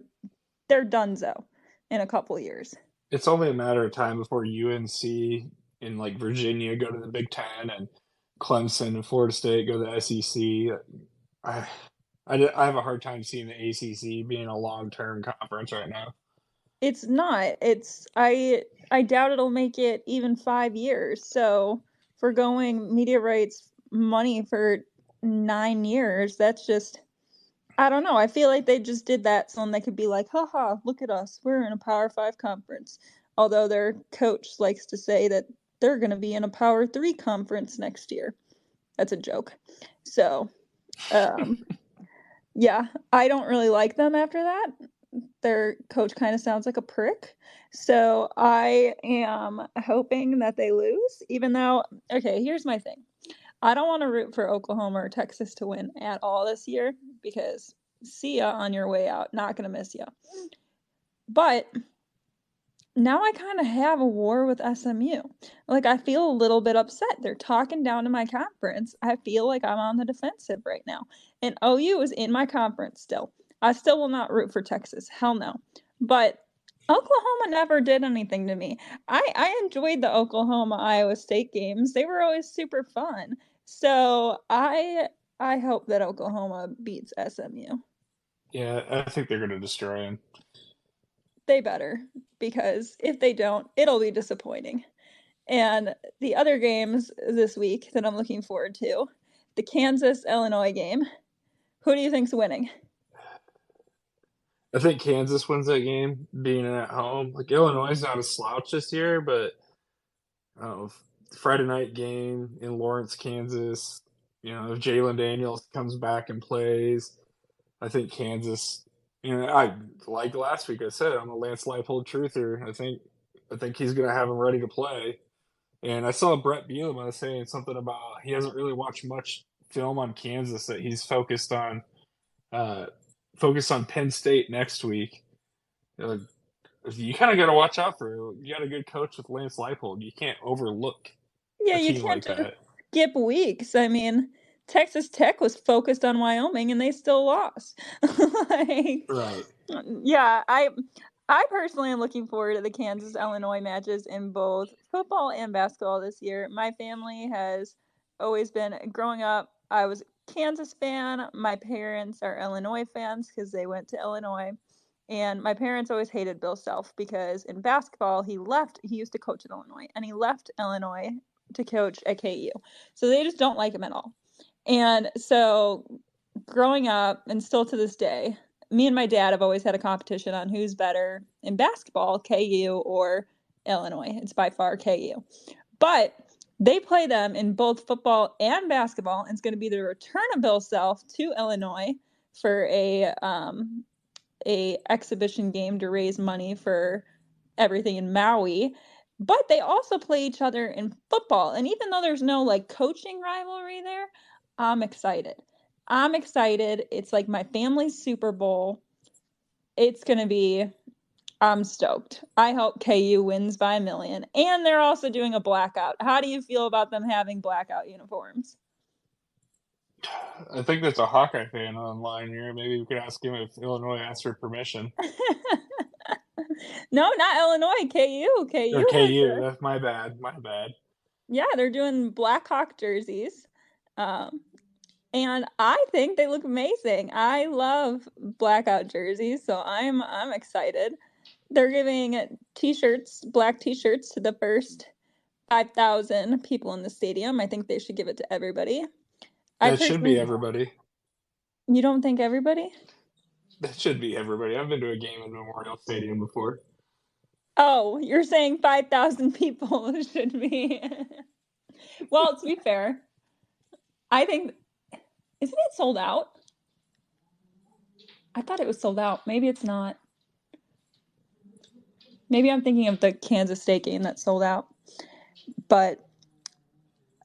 they're donezo in a couple years. It's only a matter of time before UNC in like Virginia go to the Big Ten and Clemson and Florida State go to the SEC. I, I, I have a hard time seeing the ACC being a long term conference right now. It's not. It's I I doubt it'll make it even five years. So for going media rights money for nine years. That's just, I don't know. I feel like they just did that so they could be like, haha, look at us. We're in a Power Five conference. Although their coach likes to say that they're going to be in a Power Three conference next year. That's a joke. So, um, yeah, I don't really like them after that. Their coach kind of sounds like a prick. So I am hoping that they lose, even though, okay, here's my thing. I don't want to root for Oklahoma or Texas to win at all this year because see ya on your way out. Not going to miss you. But now I kind of have a war with SMU. Like, I feel a little bit upset. They're talking down to my conference. I feel like I'm on the defensive right now. And OU is in my conference still. I still will not root for Texas. Hell no. But Oklahoma never did anything to me. I, I enjoyed the Oklahoma Iowa State games. They were always super fun. So I I hope that Oklahoma beats SMU. Yeah, I think they're gonna destroy them. They better, because if they don't, it'll be disappointing. And the other games this week that I'm looking forward to, the Kansas Illinois game. Who do you think's winning? I think Kansas wins that game, being at home. Like Illinois is not a slouch this year, but uh, Friday night game in Lawrence, Kansas. You know, if Jalon Daniels comes back and plays, I think Kansas. You know, I like last week. I said I'm a Lance Leipold truther. I think I think he's going to have him ready to play. And I saw Brett Bielema saying something about he hasn't really watched much film on Kansas. That he's focused on uh, focus on Penn State next week. Uh, you kind of got to watch out for. You got a good coach with Lance Leipold. You can't overlook. Yeah, you can't like skip weeks. I mean, Texas Tech was focused on Wyoming and they still lost. like, right. Mm, yeah, I I personally am looking forward to the Kansas Illinois matches in both football and basketball this year. My family has always been growing up. I was Kansas fan. My parents are Illinois fans because they went to Illinois. And my parents always hated Bill Self because in basketball, he left, he used to coach at Illinois, and he left Illinois to coach at KU. So they just don't like him at all. And so growing up, and still to this day, me and my dad have always had a competition on who's better in basketball, KU or Illinois. It's by far KU. But they play them in both football and basketball. And it's going to be the return of Bill Self to Illinois for a um, a exhibition game to raise money for everything in Maui. But they also play each other in football. And even though there's no like coaching rivalry there, I'm excited. I'm excited. It's like my family's Super Bowl. It's going to be I'm stoked. I hope KU wins by a million. And they're also doing a blackout. How do you feel about them having blackout uniforms? I think there's a Hawkeye fan online here. Maybe we could ask him if Illinois asked for permission. no, not Illinois. KU. KU. Or KU. That's my bad. My bad. Yeah, they're doing Blackhawk jerseys. Um, and I think they look amazing. I love blackout jerseys, so I'm I'm excited. They're giving t-shirts, black t-shirts to the first 5,000 people in the stadium. I think they should give it to everybody. That should be everybody. You don't think everybody? That should be everybody. I've been to a game in Memorial Stadium before. Oh, you're saying 5,000 people should be. well, to be fair, I think, isn't it sold out? I thought it was sold out. Maybe it's not. Maybe I'm thinking of the Kansas State game that sold out. But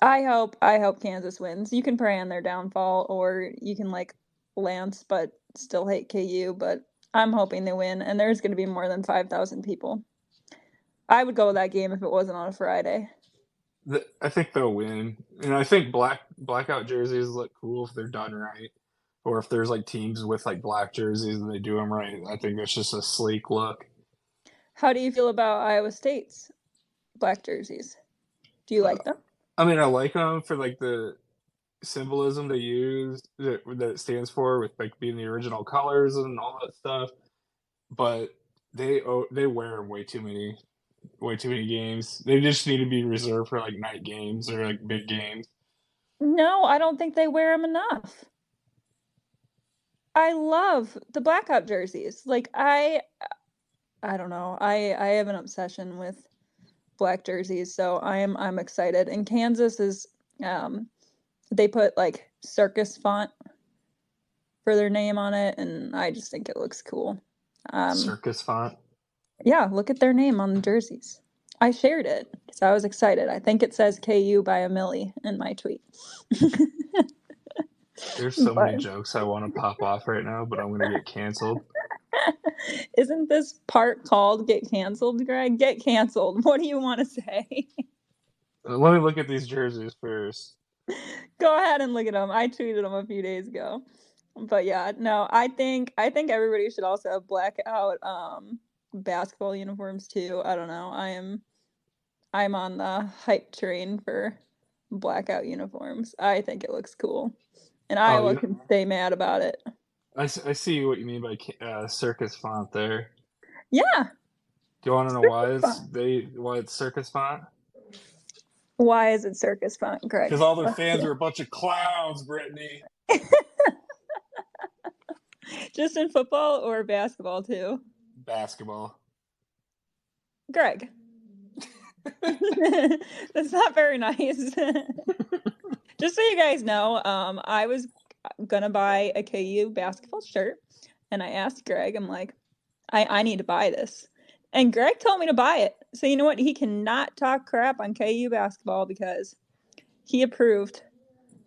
I hope I hope Kansas wins. You can pray on their downfall or you can like Lance but still hate KU, but I'm hoping they win and there's going to be more than 5,000 people. I would go to that game if it wasn't on a Friday. I think they'll win. And I think black blackout jerseys look cool if they're done right. Or if there's like teams with like black jerseys and they do them right. I think it's just a sleek look. How do you feel about Iowa State's black jerseys? Do you like uh, them? I mean, I like them for like the symbolism they use that, that it stands for with like being the original colors and all that stuff. But they oh, they wear them way too many way too many games. They just need to be reserved for like night games or like big games. No, I don't think they wear them enough. I love the blackout jerseys. Like I I don't know. I I have an obsession with black jerseys, so I'm I'm excited. And Kansas is um they put like circus font for their name on it and I just think it looks cool. Um circus font? Yeah, look at their name on the jerseys. I shared it because I was excited. I think it says KU by a milli in my tweet. There's so but... many jokes I want to pop off right now, but I'm going to get canceled. Isn't this part called Get Canceled, Greg? Get canceled. What do you want to say? Let me look at these jerseys first. Go ahead and look at them. I tweeted them a few days ago. But yeah, no, I think I think everybody should also have blackout um basketball uniforms too. I don't know. I am I'm on the hype train for blackout uniforms. I think it looks cool. And Iowa oh, you... can stay mad about it. I, I see what you mean by uh, circus font there. Yeah. Do you want to know why it's they why it's circus font? Why is it circus font, Greg? Because all their fans are a bunch of clowns, Brittany. Just in football or basketball too? Basketball. Greg. That's not very nice. Just so you guys know, um, I was gonna buy a KU basketball shirt, and I asked Greg, I'm like, I, I need to buy this. And Greg told me to buy it. So you know what? He cannot talk crap on KU basketball because he approved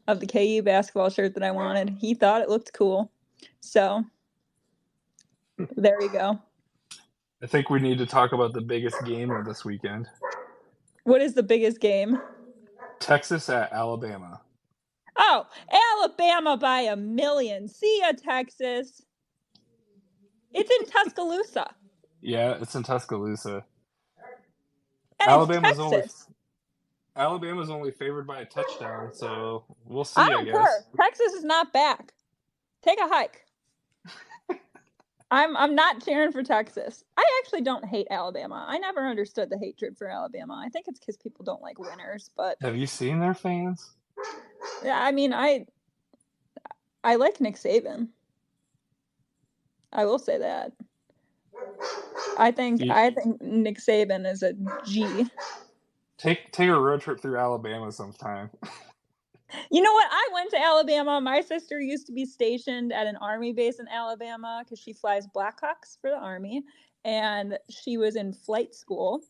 of the KU basketball shirt that I wanted. He thought it looked cool. So there you go. I think we need to talk about the biggest game of this weekend. What is the biggest game? Texas at Alabama. Oh, Alabama by a million. See ya, Texas. It's in Tuscaloosa. Yeah, it's in Tuscaloosa. And Alabama's only Alabama's only favored by a touchdown, so we'll see. I, I care. Texas is not back. Take a hike. I'm I'm not cheering for Texas. I actually don't hate Alabama. I never understood the hatred for Alabama. I think it's because people don't like winners. But have you seen their fans? Yeah, I mean, I I like Nick Saban. I will say that. I think you, I think Nick Saban is a G. Take take a road trip through Alabama sometime. You know what? I went to Alabama. My sister used to be stationed at an army base in Alabama because she flies Blackhawks for the army, and she was in flight school,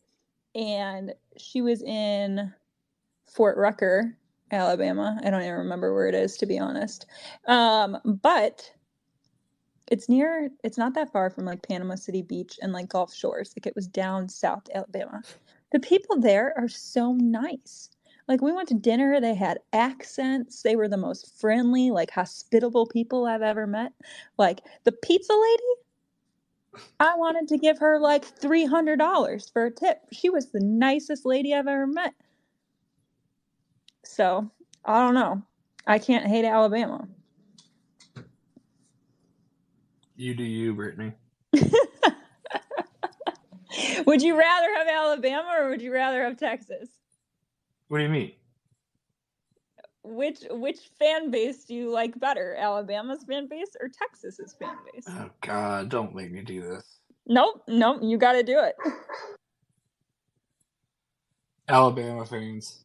and she was in Fort Rucker Alabama. I don't even remember where it is to be honest. Um, but it's near it's not that far from like Panama City Beach and like Gulf Shores. Like it was down south Alabama. The people there are so nice. Like we went to dinner, they had accents. They were the most friendly, like hospitable people I've ever met. Like the pizza lady, I wanted to give her like $300 for a tip. She was the nicest lady I've ever met. So, I don't know. I can't hate Alabama. You do you, Brittany. would you rather have Alabama or would you rather have Texas? What do you mean? Which which fan base do you like better, Alabama's fan base or Texas's fan base? Oh God! Don't make me do this. Nope, nope. You got to do it. Alabama fans.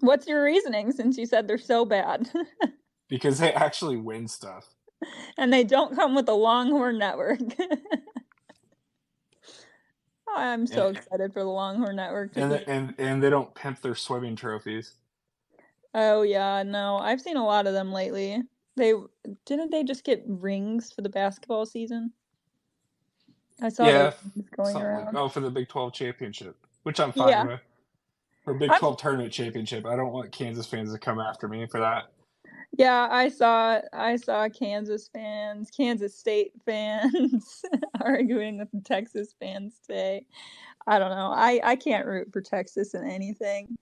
What's your reasoning since you said they're so bad? because they actually win stuff. And they don't come with the Longhorn Network. I'm so and, excited for the Longhorn Network. And, the, and and they don't pimp their swimming trophies. Oh yeah, no, I've seen a lot of them lately. They didn't they just get rings for the basketball season? I saw yeah, going around. Like, oh, for the Big Twelve championship, which I'm fine yeah. with. For Big Twelve I'm, tournament championship, I don't want Kansas fans to come after me for that. Yeah, I saw I saw Kansas fans, Kansas State fans arguing with the Texas fans today. I don't know. I I can't root for Texas in anything.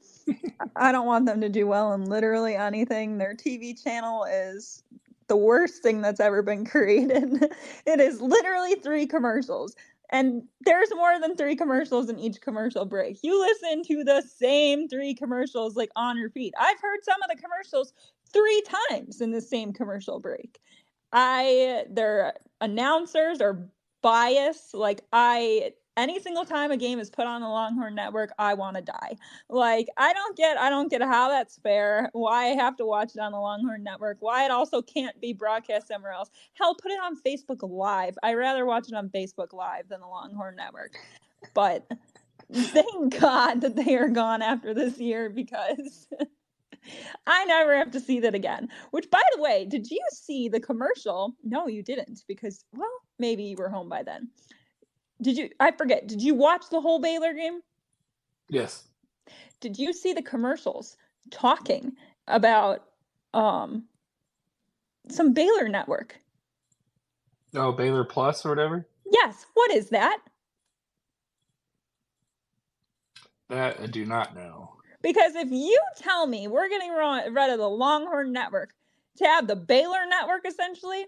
I don't want them to do well in literally anything. Their TV channel is the worst thing that's ever been created. it is literally three commercials. And there's more than three commercials in each commercial break. You listen to the same three commercials like on repeat. I've heard some of the commercials three times in the same commercial break. I their announcers are biased. Like I any single time a game is put on the Longhorn Network, I want to die. Like I don't get I don't get how that's fair. Why I have to watch it on the Longhorn Network. Why it also can't be broadcast somewhere else. Hell, put it on Facebook Live. I rather watch it on Facebook Live than the Longhorn Network. But thank God that they are gone after this year because I never have to see that again. Which, by the way, did you see the commercial? No, you didn't, because, well, maybe you were home by then. Did you? I forget. Did you watch the whole Baylor game? Yes. Did you see the commercials talking about um some Baylor network? Oh, Baylor Plus or whatever? Yes. What is that? That I do not know. Because if you tell me we're getting rid of the Longhorn Network to have the Baylor Network, essentially,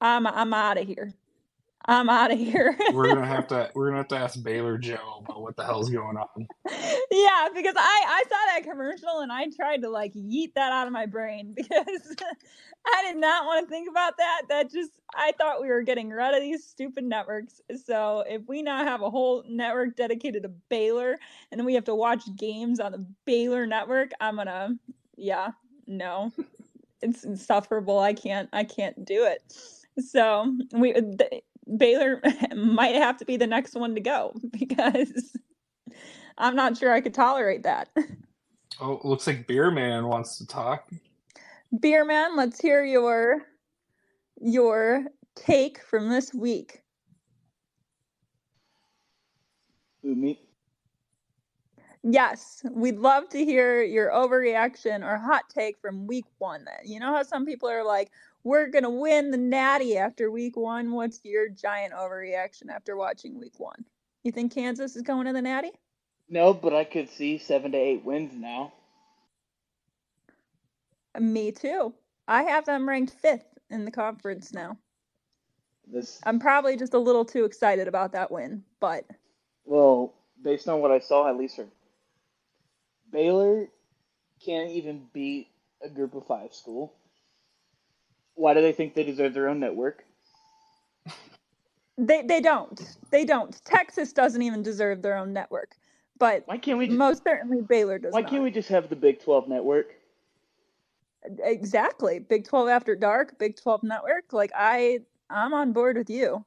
I'm I'm out of here. I'm out of here. we're gonna have to we're gonna have to ask Baylor Joe about what the hell's going on. Yeah, because I I saw that commercial and I tried to like yeet that out of my brain because I did not want to think about that. That just I thought we were getting rid of these stupid networks. So if we now have a whole network dedicated to Baylor and then we have to watch games on the Baylor network, I'm gonna yeah no, it's insufferable. I can't I can't do it. So we. Th- Baylor might have to be the next one to go because I'm not sure I could tolerate that. Oh, looks like Beer Man wants to talk. Beer Man, let's hear your your take from this week. Who me? Yes, we'd love to hear your overreaction or hot take from week one. You know how some people are like, we're going to win the natty after week one. What's your giant overreaction after watching week one? You think Kansas is going to the natty? No, but I could see seven to eight wins now. Me too. I have them ranked fifth in the conference now. This I'm probably just a little too excited about that win, but well, based on what I saw, at least for Baylor can't even beat a group of five school. Why do they think they deserve their own network? They they don't. They don't. Texas doesn't even deserve their own network. But why can't we? Just, most certainly, Baylor does. Why not. can't we just have the Big Twelve network? Exactly, Big Twelve After Dark, Big Twelve Network. Like I, I'm on board with you.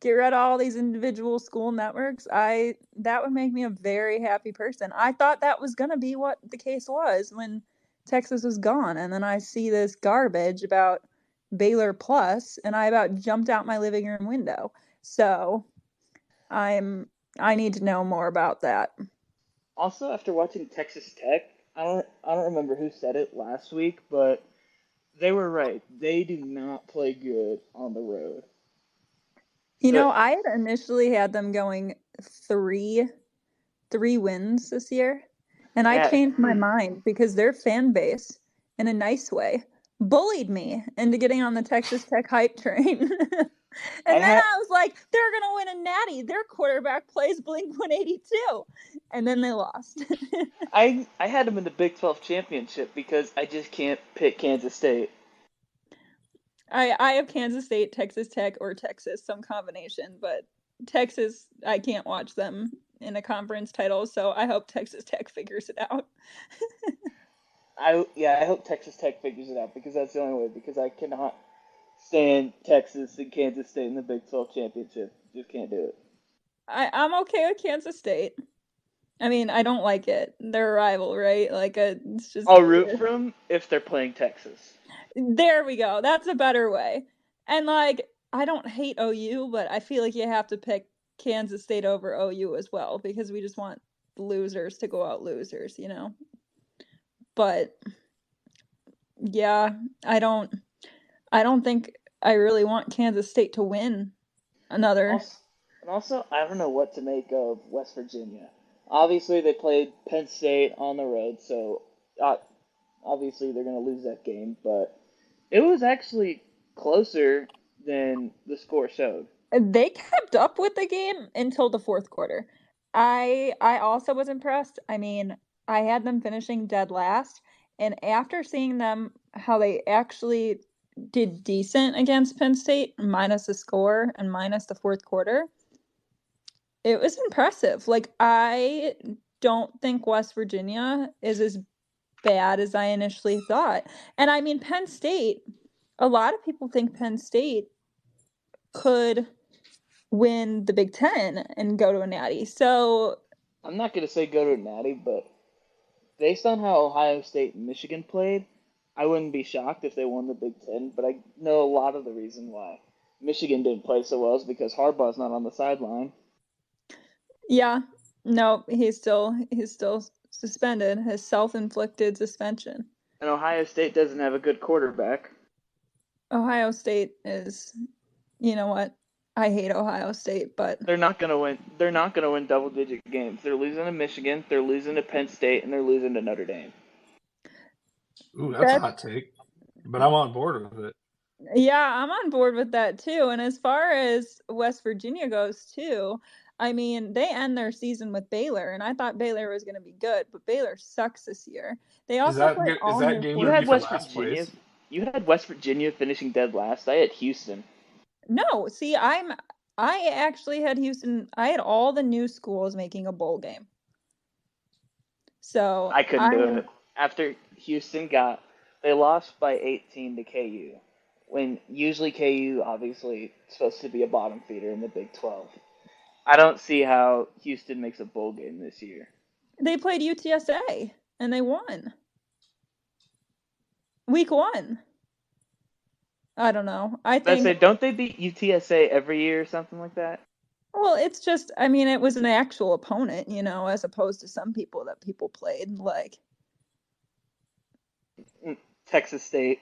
get rid of all these individual school networks, I that would make me a very happy person. I thought that was going to be what the case was when Texas was gone and then I see this garbage about Baylor Plus and I about jumped out my living room window. So, I'm I need to know more about that. Also, after watching Texas Tech, I don't I don't remember who said it last week, but they were right. They do not play good on the road. You know, I had initially had them going three three wins this year, and I changed my mind because their fan base, in a nice way, bullied me into getting on the Texas Tech hype train. And then I was like, they're gonna win a natty. Their quarterback plays Blink 182, and then they lost. I I had them in the Big 12 championship because I just can't pick Kansas State. I I have Kansas State, Texas Tech, or Texas, some combination, but Texas, I can't watch them in a conference title, so I hope Texas Tech figures it out. I yeah, I hope Texas Tech figures it out because that's the only way. Because I cannot stand Texas and Kansas State in the Big 12 championship. Just can't do it. I, I'm okay with Kansas State. I mean, I don't like it. They're a rival, right? Like, a, it's just. I'll root for them if they're playing Texas. There we go. That's a better way. And like, I don't hate OU, but I feel like you have to pick Kansas State over OU as well because we just want losers to go out losers, you know. But yeah, I don't. I don't think I really want Kansas State to win another. Also, and also, I don't know what to make of West Virginia. Obviously, they played Penn State on the road, so uh, obviously they're going to lose that game. But it was actually closer than the score showed. They kept up with the game until the fourth quarter. I I also was impressed. I mean, I had them finishing dead last, and after seeing them how they actually did decent against Penn State, minus the score and minus the fourth quarter. It was impressive. Like, I don't think West Virginia is as bad as I initially thought. And I mean, Penn State, a lot of people think Penn State could win the Big Ten and go to a natty. So I'm not going to say go to a natty, but based on how Ohio State and Michigan played, I wouldn't be shocked if they won the Big Ten, but I know a lot of the reason why Michigan didn't play so well is because Harbaugh's not on the sideline. Yeah, no, he's still he's still suspended. His self-inflicted suspension. And Ohio State doesn't have a good quarterback. Ohio State is, you know what? I hate Ohio State, but they're not gonna win. They're not gonna win double-digit games. They're losing to Michigan. They're losing to Penn State, and they're losing to Notre Dame. Ooh, that's, that's a hot take, but I'm on board with it. Yeah, I'm on board with that too. And as far as West Virginia goes too, I mean, they end their season with Baylor, and I thought Baylor was going to be good, but Baylor sucks this year. They also is that, play all that game you had West Virginia. Place? You had West Virginia finishing dead last. I had Houston. No, see, I'm I actually had Houston. I had all the new schools making a bowl game. So I couldn't I, do it after Houston got they lost by 18 to KU. When usually KU obviously supposed to be a bottom feeder in the Big 12. I don't see how Houston makes a bowl game this year. They played UTSA and they won. Week 1. I don't know. I think. I say, don't they beat UTSA every year or something like that? Well, it's just, I mean, it was an actual opponent, you know, as opposed to some people that people played like mm, Texas State.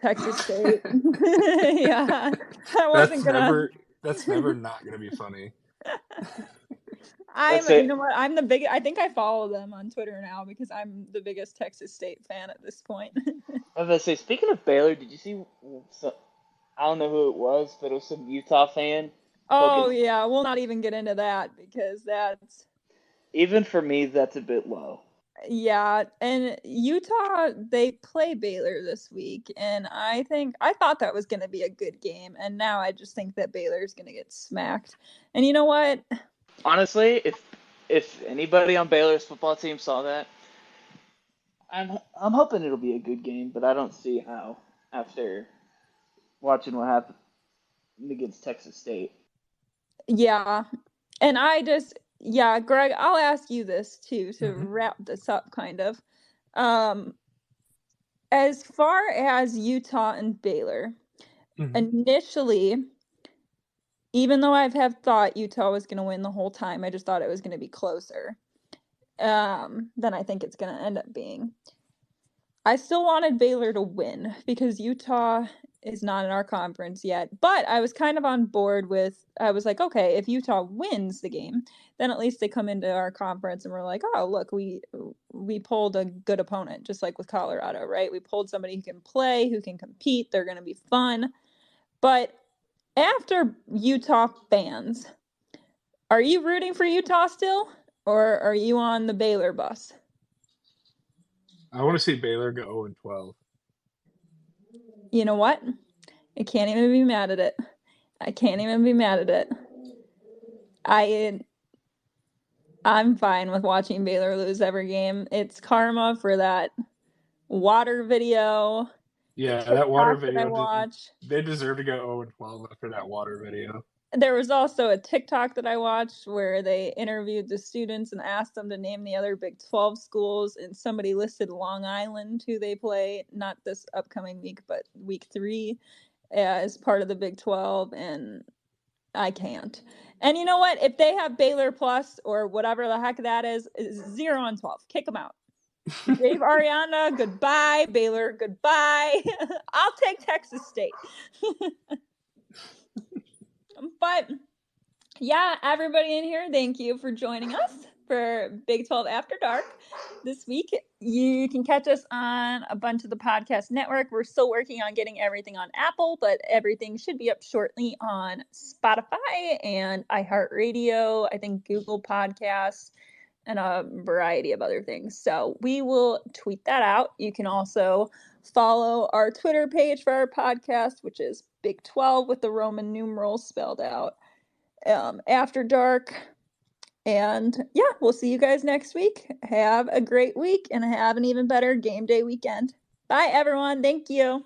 Texas State. yeah, I wasn't that's gonna. Never, that's never not gonna be funny. I'm, uh, you know what? I'm the big. I think I follow them on Twitter now because I'm the biggest Texas State fan at this point. I was gonna say, speaking of Baylor, did you see? Some, I don't know who it was, but it was some Utah fan. Oh yeah, we'll not even get into that because that's. Even for me, that's a bit low. Yeah, and Utah they play Baylor this week, and I think I thought that was going to be a good game, and now I just think that Baylor's going to get smacked. And you know what? Honestly, if if anybody on Baylor's football team saw that, I'm I'm hoping it'll be a good game, but I don't see how after watching what happened against Texas State. Yeah. And I just yeah, Greg, I'll ask you this too to mm-hmm. wrap this up kind of. Um as far as Utah and Baylor, mm-hmm. initially even though I've have thought Utah was going to win the whole time, I just thought it was going to be closer um, than I think it's going to end up being. I still wanted Baylor to win because Utah is not in our conference yet. But I was kind of on board with I was like, okay, if Utah wins the game, then at least they come into our conference and we're like, oh, look, we we pulled a good opponent, just like with Colorado, right? We pulled somebody who can play, who can compete, they're gonna be fun. But after Utah fans, are you rooting for Utah still? Or are you on the Baylor bus? I want to see Baylor go 0 and 12. You know what? I can't even be mad at it. I can't even be mad at it. I I'm fine with watching Baylor lose every game. It's karma for that water video. Yeah, that water video. They deserve to go 0 and 12 after that water video there was also a TikTok that I watched where they interviewed the students and asked them to name the other Big 12 schools, and somebody listed Long Island, who they play, not this upcoming week, but week three, as part of the Big 12, and I can't. And you know what? If they have Baylor Plus or whatever the heck that is, is zero on 12. Kick them out. Dave Aranda, goodbye. Baylor, goodbye. I'll take Texas State. Um, but yeah, everybody in here, thank you for joining us for Big 12 After Dark this week. You can catch us on a bunch of the podcast network. We're still working on getting everything on Apple, but everything should be up shortly on Spotify and iHeartRadio, I think Google Podcasts, and a variety of other things. So we will tweet that out. You can also follow our Twitter page for our podcast, which is Big 12 with the Roman numerals spelled out um, after dark. And yeah, we'll see you guys next week. Have a great week and have an even better game day weekend. Bye, everyone. Thank you.